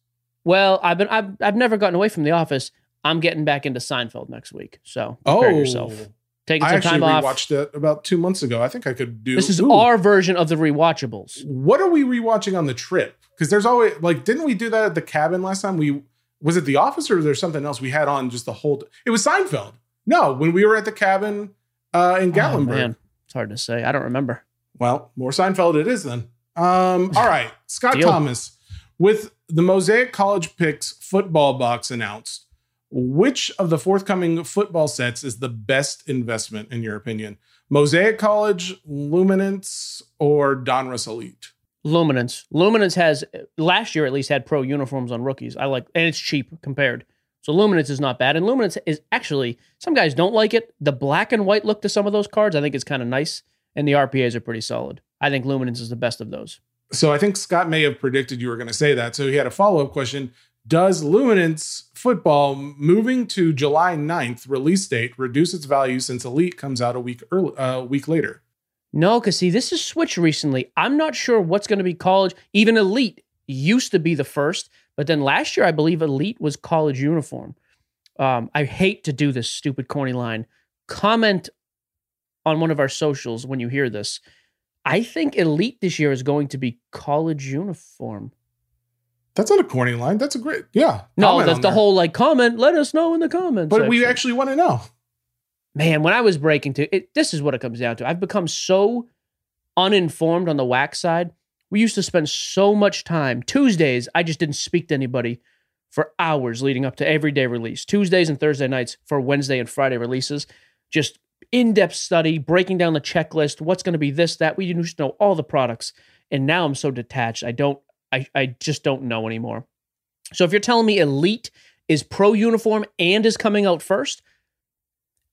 Well, I've been I've I've never gotten away from the office. I'm getting back into Seinfeld next week. So prepare Oh, yourself. Taking I some actually time off. rewatched it about two months ago. I think I could do. This is Ooh. our version of the rewatchables. What are we rewatching on the trip? Because there's always like, didn't we do that at the cabin last time? We was it The Office or was there something else we had on just the whole? It was Seinfeld. No, when we were at the cabin uh, in Oh, Gatlinburg. man, it's hard to say. I don't remember. Well, more Seinfeld it is then. Um, all right, Scott Thomas with the Mosaic College Picks football box announced. Which of the forthcoming football sets is the best investment in your opinion? Mosaic College, Luminance, or Donruss Elite? Luminance. Luminance has last year at least had pro uniforms on rookies. I like, and it's cheap compared. So Luminance is not bad, and Luminance is actually some guys don't like it. The black and white look to some of those cards, I think, is kind of nice, and the RPAs are pretty solid. I think Luminance is the best of those. So I think Scott may have predicted you were going to say that. So he had a follow up question. Does Luminance football moving to July 9th release date reduce its value since Elite comes out a week early, uh, week later? No, because see, this is switched recently. I'm not sure what's going to be college. Even Elite used to be the first, but then last year, I believe Elite was college uniform. Um, I hate to do this stupid, corny line. Comment on one of our socials when you hear this. I think Elite this year is going to be college uniform. That's not a corny line. That's a great, yeah. No, that's the there. whole like comment. Let us know in the comments. But we actually want to know. man, when I was breaking to it, this is what it comes down to. I've become so uninformed on the wax side. We used to spend so much time. Tuesdays, I just didn't speak to anybody for hours leading up to everyday release. Tuesdays and Thursday nights for Wednesday and Friday releases. Just in-depth study, breaking down the checklist, what's going to be this, that. We used to know all the products. And now I'm so detached. I don't, I, I just don't know anymore. So if you're telling me Elite is pro uniform and is coming out first,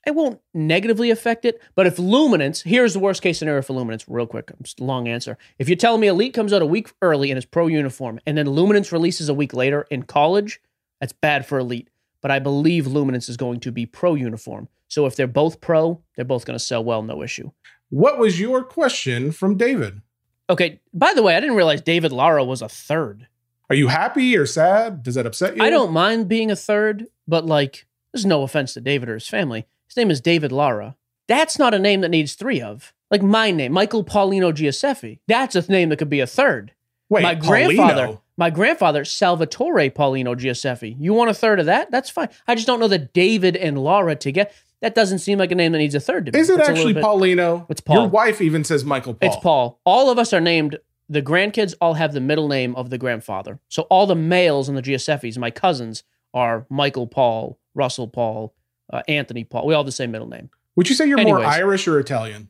it won't negatively affect it. But if Luminance, here's the worst case scenario for Luminance, real quick, long answer. If you're telling me Elite comes out a week early and is pro uniform, and then Luminance releases a week later in college, that's bad for Elite. But I believe Luminance is going to be pro uniform. So if they're both pro, they're both going to sell well, no issue. What was your question from David? Okay, by the way, I didn't realize David Lara was a third. Are you happy or sad? Does that upset you? I don't mind being a third, but like, there's no offense to David or his family. His name is David Lara. That's not a name that needs three of. Like my name, Michael Paulino Gioseffi. That's a name that could be a third. Wait, my grandfather, Paulino? my grandfather, Salvatore Paulino Gioseffi. You want a third of that? That's fine. I just don't know that David and Lara together. That doesn't seem like a name that needs a third to me. Is it It's actually bit- Paulino? It's Paul. Your wife even says Michael Paul. It's Paul. All of us are named. The grandkids all have the middle name of the grandfather. So all the males in the Gioseffis, my cousins, are Michael Paul, Russell Paul, uh, Anthony Paul. We all have the same middle name. Would you say you're more Irish or Italian?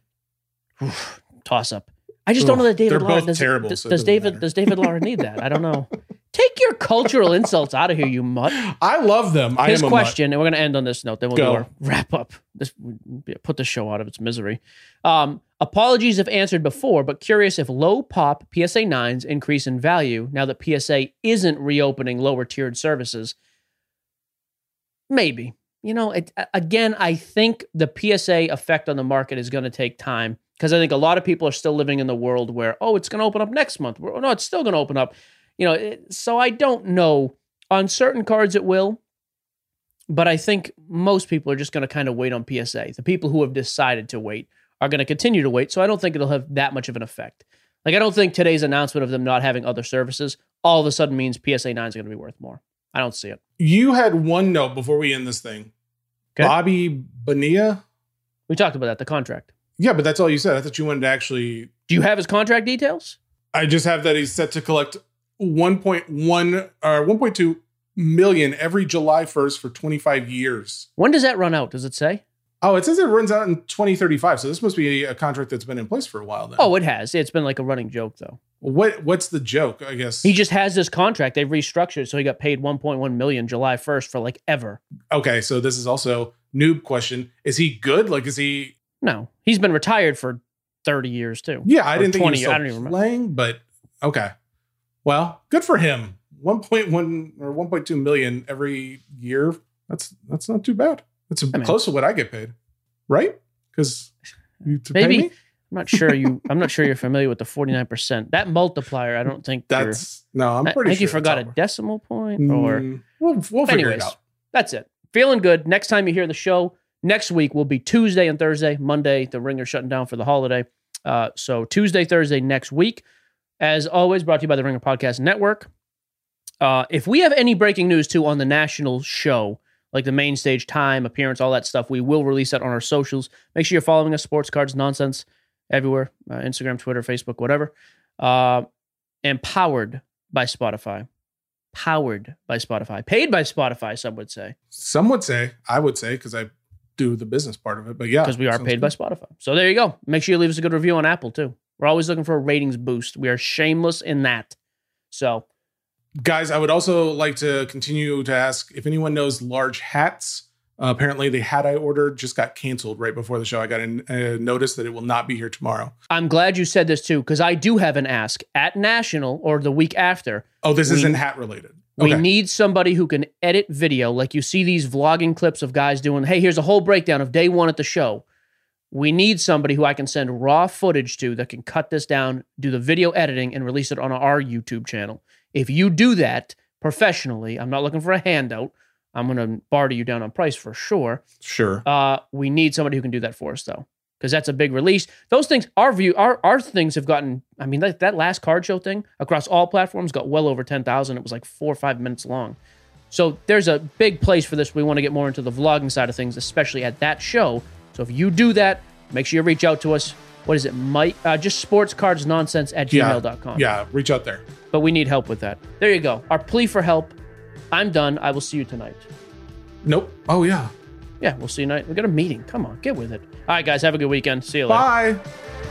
Toss up. I just don't know that David they're Lara both does, terrible, does, so does David matter. does David Lara need that? I don't know. Take your cultural insults out of here, you mutt. I love them. I His am a question, and we're going to end on this note. Then we'll Go. do our wrap up. This put the show out of its misery. Um, apologies if answered before, but curious if low pop PSA nines increase in value now that PSA isn't reopening lower tiered services. Maybe you know. It, again, I think the PSA effect on the market is going to take time because I think a lot of people are still living in the world where oh, it's going to open up next month. Well, no, it's still going to open up. You know, it, so I don't know. On certain cards, it will. But I think most people are just going to kind of wait on PSA. The people who have decided to wait are going to continue to wait. So I don't think it'll have that much of an effect. Like I don't think today's announcement of them not having other services all of a sudden means PSA 9 is going to be worth more. I don't see it. You had one note before we end this thing. Okay. Bobby Bonilla. We talked about that, the contract. Yeah, but that's all you said. I thought you wanted to actually. Do you have his contract details? I just have that he's set to collect 1.1 or 1.2 million every July 1st for 25 years. When does that run out? Does it say? Oh, it says it runs out in 2035. So this must be a contract that's been in place for a while then. Oh, it has. It's been like a running joke though. What what's the joke? I guess He just has this contract. They've restructured, so he got paid 1.1 million July 1st for like ever. Okay, so this is also noob question. Is he good? Like is he No, he's been retired for 30 years too. Yeah, I didn't think he was still I don't even remember. playing, but okay. Well, good for him. 1.1 or 1.2 million every year. That's that's not too bad. It's mean- close to what I get paid. Right? To Maybe pay me? I'm not sure you. I'm not sure you're familiar with the 49. percent That multiplier, I don't think That's no, I'm I pretty think you forgot a decimal point, or Mm, we'll we'll figure anyways, it out. that's it. Feeling good. Next time you hear the show, next week will be Tuesday and Thursday. Monday, the ringer shutting down for the holiday. Uh, so Tuesday, Thursday next week. As always, brought to you by the Ringer Podcast Network. Uh, if we have any breaking news too on the national show, like the main stage time, appearance, all that stuff, we will release that on our socials. Make sure you're following us, Sports Cards Nonsense, everywhere uh, Instagram, Twitter, Facebook, whatever. Uh, and powered by Spotify. Powered by Spotify. Paid by Spotify, some would say, Some would say, I would say cuz I do the business part of it, but yeah. because we are paid by. Spotify. So there you go. Make sure you leave us a good review on Apple too. We're always looking for a ratings boost. We are shameless in that. So Guys, I would also like to continue to ask if anyone knows large hats. Uh, apparently, the hat I ordered just got canceled right before the show. I got a uh, notice that it will not be here tomorrow. I'm glad you said this too, because I do have an ask at National or the week after. Oh, this We- isn't hat related. We need somebody who can edit video. Like you see these vlogging clips of guys doing, hey, here's a whole breakdown of day one at the show. We need somebody who I can send raw footage to that can cut this down, do the video editing, and release it on our YouTube channel. If you do that professionally, I'm not looking for a handout. I'm going to barter you down on price for sure. Sure. Uh, we need somebody who can do that for us though, because that's a big release. Those things, our view, our our things have gotten. I mean, that, that last card show thing across all platforms got well over ten thousand. It was like four or five minutes long. So there's a big place for this. We want to get more into the vlogging side of things, especially at that show. So if you do that, make sure you reach out to us. What is it, Mike? Uh, just sports cards nonsense at Yeah. gmail.com. Yeah, reach out there. But we need help with that. There you go. Our plea for help. I'm done. I will see you tonight. Nope. Oh, yeah. Yeah, we'll see you tonight. We got a meeting. Come on, get with it. All right, guys, have a good weekend. See you later. Bye.